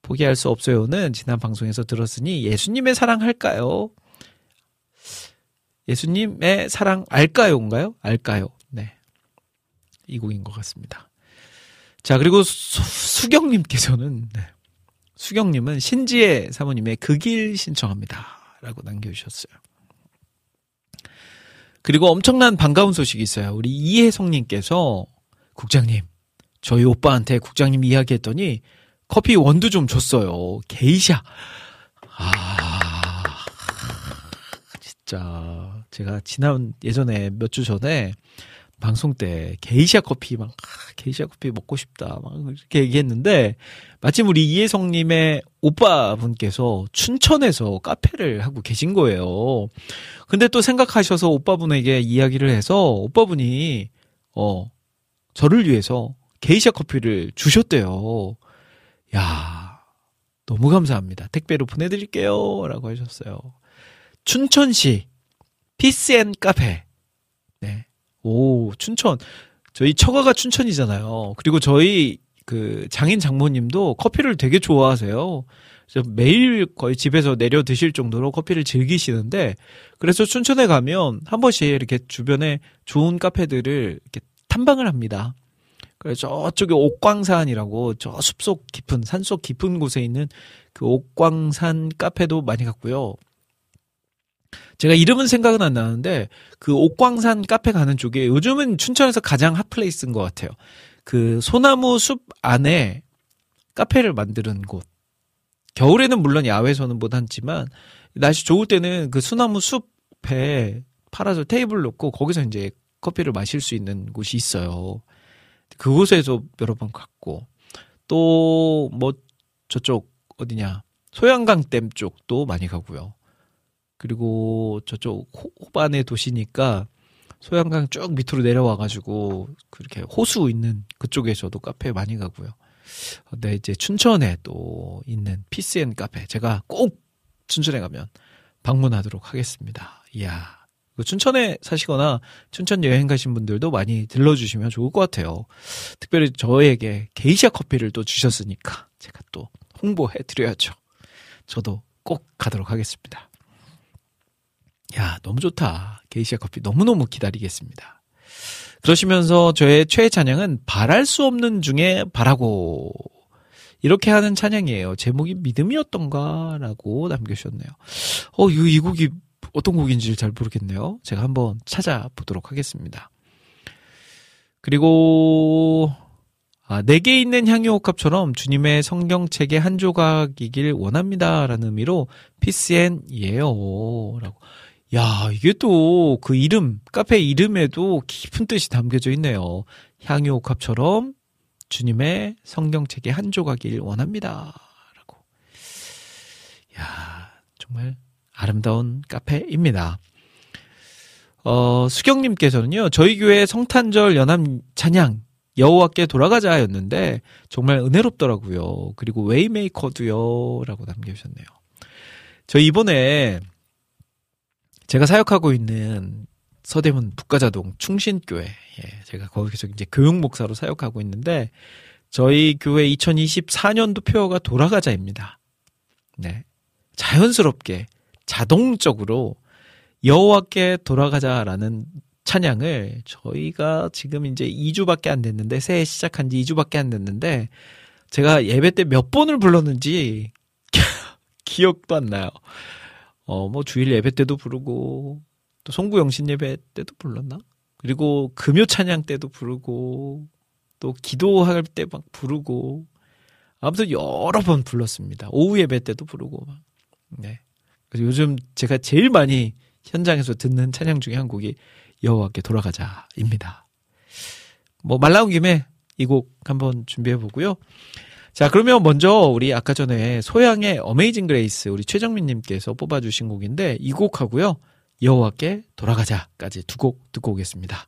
포기할 수 없어요는 지난 방송에서 들었으니 예수님의 사랑 할까요 예수님의 사랑 알까요인가요 알까요 네 이 곡인 것 같습니다. 자, 그리고 수, 경님께서는 네. 수경님은 신지혜 사모님의 그 길 신청합니다. 라고 남겨주셨어요. 그리고 엄청난 반가운 소식이 있어요. 우리 이혜성님께서 국장님, 저희 오빠한테 국장님 이야기했더니 커피 원두 좀 줬어요. 게이샤. 아, 진짜. 제가 지난 예전에 몇 주 전에 방송 때 게이샤 커피 막 아, 게이샤 커피 먹고 싶다 막 이렇게 얘기했는데 마침 우리 이혜성님의 오빠분께서 춘천에서 카페를 하고 계신 거예요. 근데 또 생각하셔서 오빠분에게 이야기를 해서 오빠분이 어 저를 위해서 게이샤 커피를 주셨대요. 야 너무 감사합니다. 택배로 보내드릴게요.라고 하셨어요. 춘천시 피스앤 카페 네 오, 춘천. 저희 처가가 춘천이잖아요. 그리고 저희 그 장인 장모님도 커피를 되게 좋아하세요. 매일 거의 집에서 내려 드실 정도로 커피를 즐기시는데 그래서 춘천에 가면 한 번씩 이렇게 주변에 좋은 카페들을 이렇게 탐방을 합니다. 그래서 저쪽에 옥광산이라고 저 숲속 깊은 산속 깊은 곳에 있는 그 옥광산 카페도 많이 갔고요. 제가 이름은 생각은 안 나는데 그 옥광산 카페 가는 쪽에 요즘은 춘천에서 가장 hot place인 것 같아요. 그 소나무 숲 안에 카페를 만드는 곳. 겨울에는 물론 야외에서는 못 앉지만 날씨 좋을 때는 그 소나무 숲에 파라솔 테이블 놓고 거기서 이제 커피를 마실 수 있는 곳이 있어요. 그곳에서 여러 번 갔고 또 뭐 저쪽 어디냐 소양강 댐 쪽도 많이 가고요. 그리고 저쪽 호반의 도시니까 소양강 쭉 밑으로 내려와가지고 그렇게 호수 있는 그쪽에서도 카페 많이 가고요. 근데 이제 춘천에 또 있는 피스앤 카페 제가 꼭 춘천에 가면 방문하도록 하겠습니다. 이야. 춘천에 사시거나 춘천 여행 가신 분들도 많이 들러주시면 좋을 것 같아요. 특별히 저에게 게이샤 커피를 또 주셨으니까 제가 또 홍보해 드려야죠. 저도 꼭 가도록 하겠습니다. 야, 너무 좋다. 게이시아 커피 너무너무 기다리겠습니다. 그러시면서 저의 최애 찬양은 바랄 수 없는 중에 바라고 이렇게 하는 찬양이에요. 제목이 믿음이었던가라고 남겨주셨네요. 어, 이, 이 곡이 어떤 곡인지 잘 모르겠네요. 제가 한번 찾아보도록 하겠습니다. 그리고 아, 내게 있는 향유옥합처럼 주님의 성경책의 한 조각이길 원합니다라는 의미로 피스앤이에요. 라고. 야, 이게 또 그 이름, 카페 이름에도 깊은 뜻이 담겨져 있네요. 향유옥합처럼 주님의 성경책의 한 조각일 원합니다. 라고. 야, 정말 아름다운 카페입니다. 어, 수경님께서는요, 저희 교회 성탄절 연합 찬양 여호와께 돌아가자였는데 정말 은혜롭더라고요. 그리고 웨이메이커도요 라고 남겨주셨네요. 저 이번에 제가 사역하고 있는 서대문 북가자동 충신교회, 예, 제가 거기서 이제 교육 목사로 사역하고 있는데 저희 교회 2024년도 표어가 돌아가자입니다. 네, 자연스럽게 자동적으로 여호와께 돌아가자라는 찬양을 저희가 지금 이제 2주밖에 안 됐는데 새해 시작한 지 2주밖에 안 됐는데 제가 예배 때 몇 번을 불렀는지 <laughs> 기억도 안 나요. 어, 뭐 주일 예배 때도 부르고 또 송구 영신 예배 때도 불렀나? 그리고 금요 찬양 때도 부르고 또 기도할 때 막 부르고 아무튼 여러 번 불렀습니다. 오후 예배 때도 부르고 막. 네. 그래서 요즘 제가 제일 많이 현장에서 듣는 찬양 중에 한 곡이 여호와께 돌아가자입니다. 뭐 말 나온 김에 이 곡 한번 준비해 보고요. 자, 그러면 먼저 우리 아까 전에 소향의 Amazing Grace 우리 최정민 님께서 뽑아 주신 곡인데 이 곡하고요. 여호와께 돌아가자까지 두 곡 듣고 오겠습니다.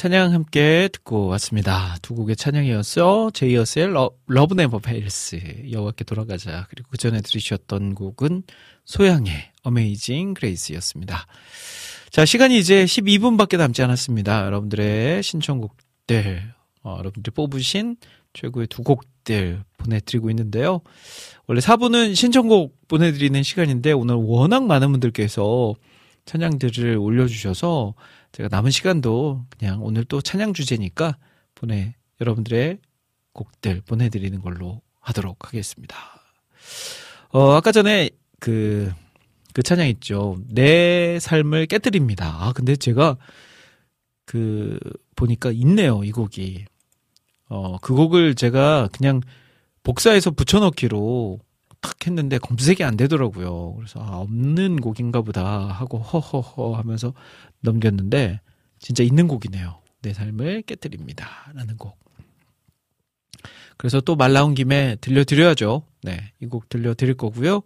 찬양 함께 듣고 왔습니다. 두 곡의 찬양이었어. 제이어스의 Love Never Fails 여호와께 돌아가자. 그리고 그 전에 들으셨던 곡은 소향의 Amazing Grace였습니다. 자, 시간이 이제 12분밖에 남지 않았습니다. 여러분들의 신청곡들, 어, 여러분들이 뽑으신 최고의 두 곡들 보내드리고 있는데요. 원래 4부는 신청곡 보내드리는 시간인데 오늘 워낙 많은 분들께서 찬양들을 올려주셔서 제가 남은 시간도 그냥 오늘 또 찬양 주제니까 보내 여러분들의 곡들 보내드리는 걸로 하도록 하겠습니다. 어, 아까 전에 그, 그 찬양 있죠. 내 삶을 깨뜨립니다. 아, 근데 제가 그, 보니까 있네요. 이 곡이. 어, 그 곡을 제가 그냥 복사해서 붙여넣기로 탁 했는데 검색이 안 되더라고요. 그래서 아, 없는 곡인가 보다 하고 허허허 하면서 넘겼는데 진짜 있는 곡이네요. 내 삶을 깨뜨립니다. 라는 곡. 그래서 또 말 나온 김에 들려드려야죠. 네. 이 곡 들려드릴 거고요.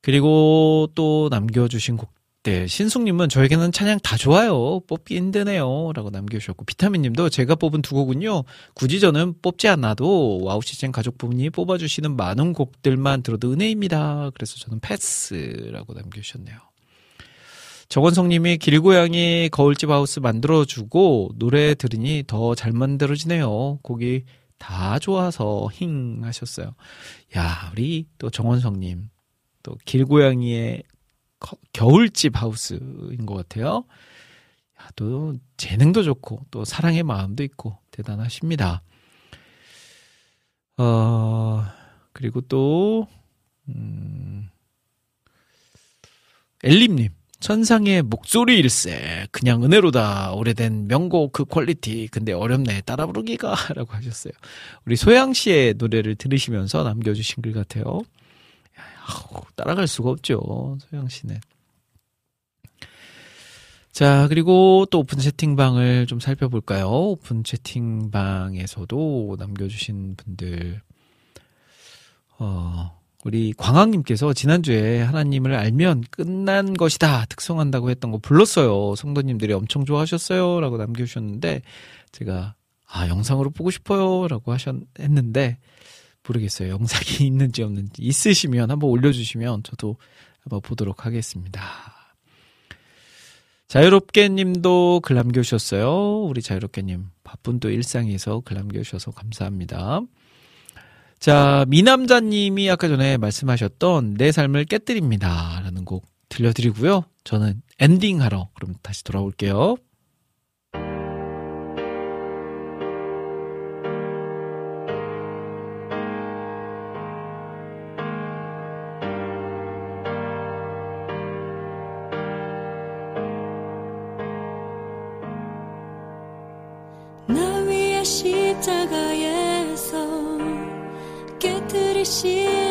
그리고 또 남겨주신 곡들. 신숙님은 저에게는 찬양 다 좋아요. 뽑기 힘드네요. 라고 남겨주셨고, 비타민님도 제가 뽑은 두 곡은요, 굳이 저는 뽑지 않아도 와우 CCM 가족분이 뽑아주시는 많은 곡들만 들어도 은혜입니다. 그래서 저는 패스라고 남겨주셨네요. 정원성님이 길고양이 거울집 하우스 만들어주고 노래 들으니 더 잘 만들어지네요. 곡이 다 좋아서 힝 하셨어요. 야, 우리 또 정원성님 또 길고양이의 거- 겨울집 하우스인 것 같아요. 야, 또 재능도 좋고 또 사랑의 마음도 있고 대단하십니다. 어 그리고 또 음, 엘림님 천상의 목소리 일세 그냥 은혜로다. 오래된 명곡 그 quality. 근데 어렵네. 따라 부르기가. <laughs> 라고 하셨어요. 우리 소향 씨의 노래를 들으시면서 남겨주신 글 같아요. 아우, 따라갈 수가 없죠 소향 씨는. 자 그리고 또 오픈 채팅방을 좀 살펴볼까요? 오픈 채팅방에서도 남겨주신 분들. 어 우리 광학님께서 지난주에 하나님을 알면 끝난 것이다 특성한다고 했던 거 불렀어요. 성도님들이 엄청 좋아하셨어요. 라고 남겨주셨는데 제가 아 영상으로 보고 싶어요. 라고 하셨, 했는데 모르겠어요. 영상이 <laughs> 있는지 없는지 있으시면 한번 올려주시면 저도 한번 보도록 하겠습니다. 자유롭게 님도 글 남겨주셨어요. 우리 자유롭게 님 바쁜 또 일상에서 글 남겨주셔서 감사합니다. 자, 미남자님이 아까 전에 말씀하셨던 내 삶을 깨뜨립니다. 라는 곡 들려드리고요. 저는 엔딩하러 그럼 다시 돌아올게요. 깨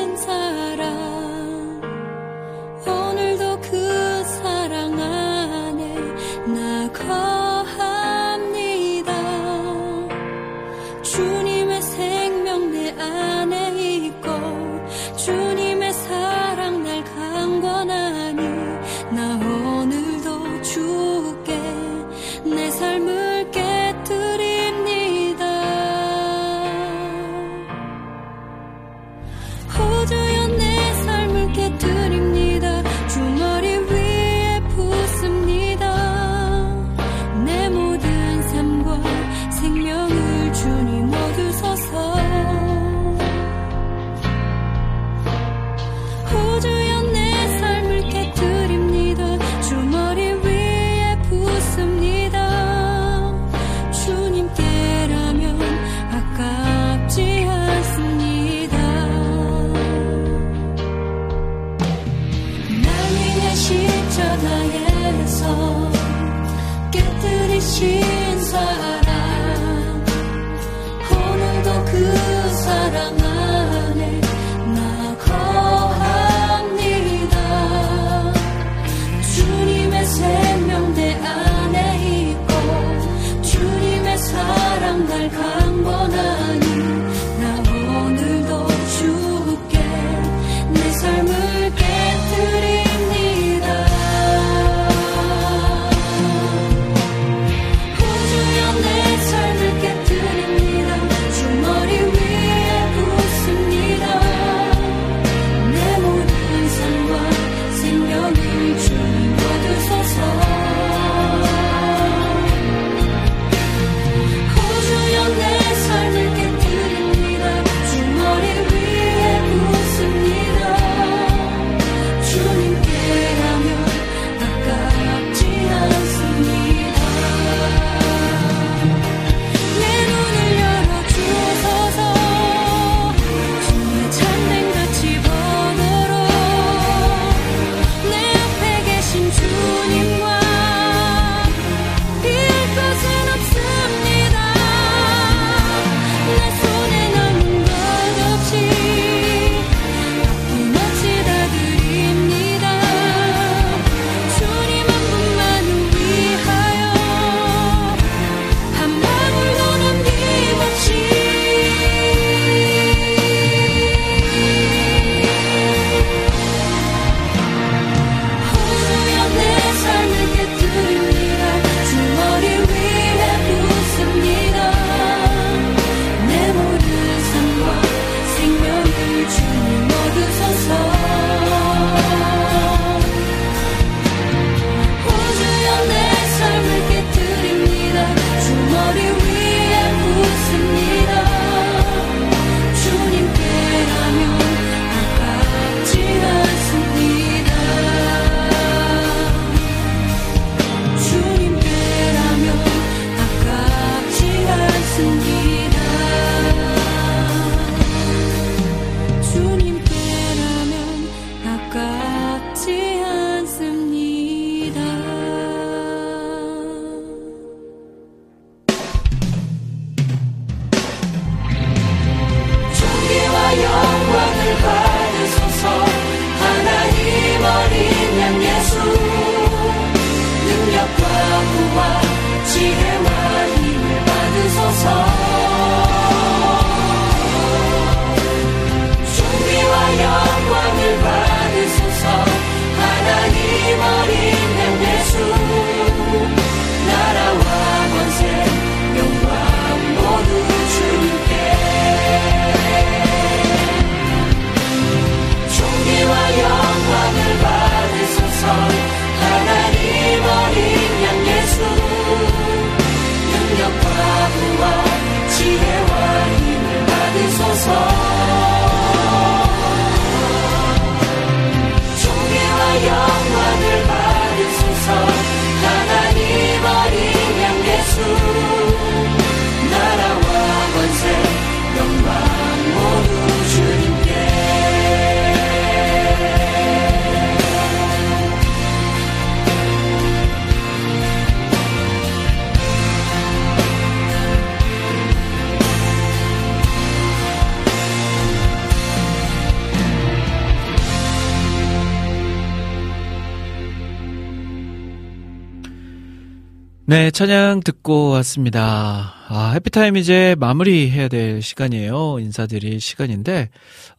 찬양 듣고 왔습니다. 아, 해피타임 이제 마무리해야 될 시간이에요. 인사드릴 시간인데,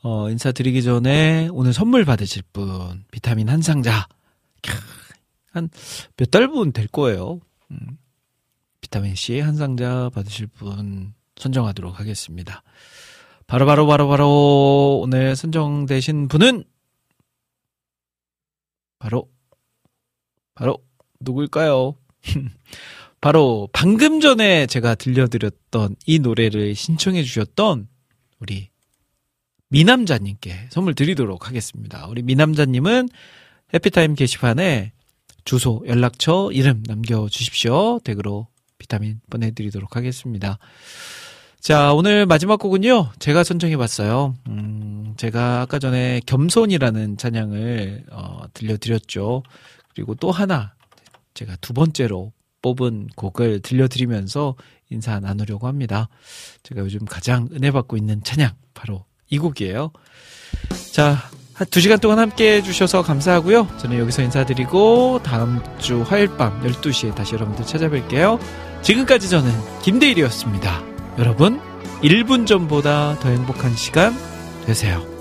어, 인사드리기 전에 오늘 선물 받으실 분, 비타민 한 상자. 한 몇 달 분 될 거예요. 음, 비타민 C 한 상자 받으실 분 선정하도록 하겠습니다. 바로바로 바로바로 바로 오늘 선정되신 분은 바로 바로 누굴까요? <laughs> 바로 방금 전에 제가 들려드렸던 이 노래를 신청해 주셨던 우리 미남자님께 선물 드리도록 하겠습니다. 우리 미남자님은 해피타임 게시판에 주소, 연락처, 이름 남겨주십시오. 댁으로 비타민 보내드리도록 하겠습니다. 자, 오늘 마지막 곡은요, 제가 선정해 봤어요. 음, 제가 아까 전에 겸손이라는 찬양을, 어, 들려드렸죠. 그리고 또 하나, 제가 두 번째로 뽑은 곡을 들려드리면서 인사 나누려고 합니다. 제가 요즘 가장 은혜 받고 있는 찬양, 바로 이 곡이에요. 자, 한 두 시간 동안 함께 해주셔서 감사하고요. 저는 여기서 인사드리고, 다음 주 화요일 밤 12시에 다시 여러분들 찾아뵐게요. 지금까지 저는 김대일이었습니다. 여러분, 1분 전보다 더 행복한 시간 되세요.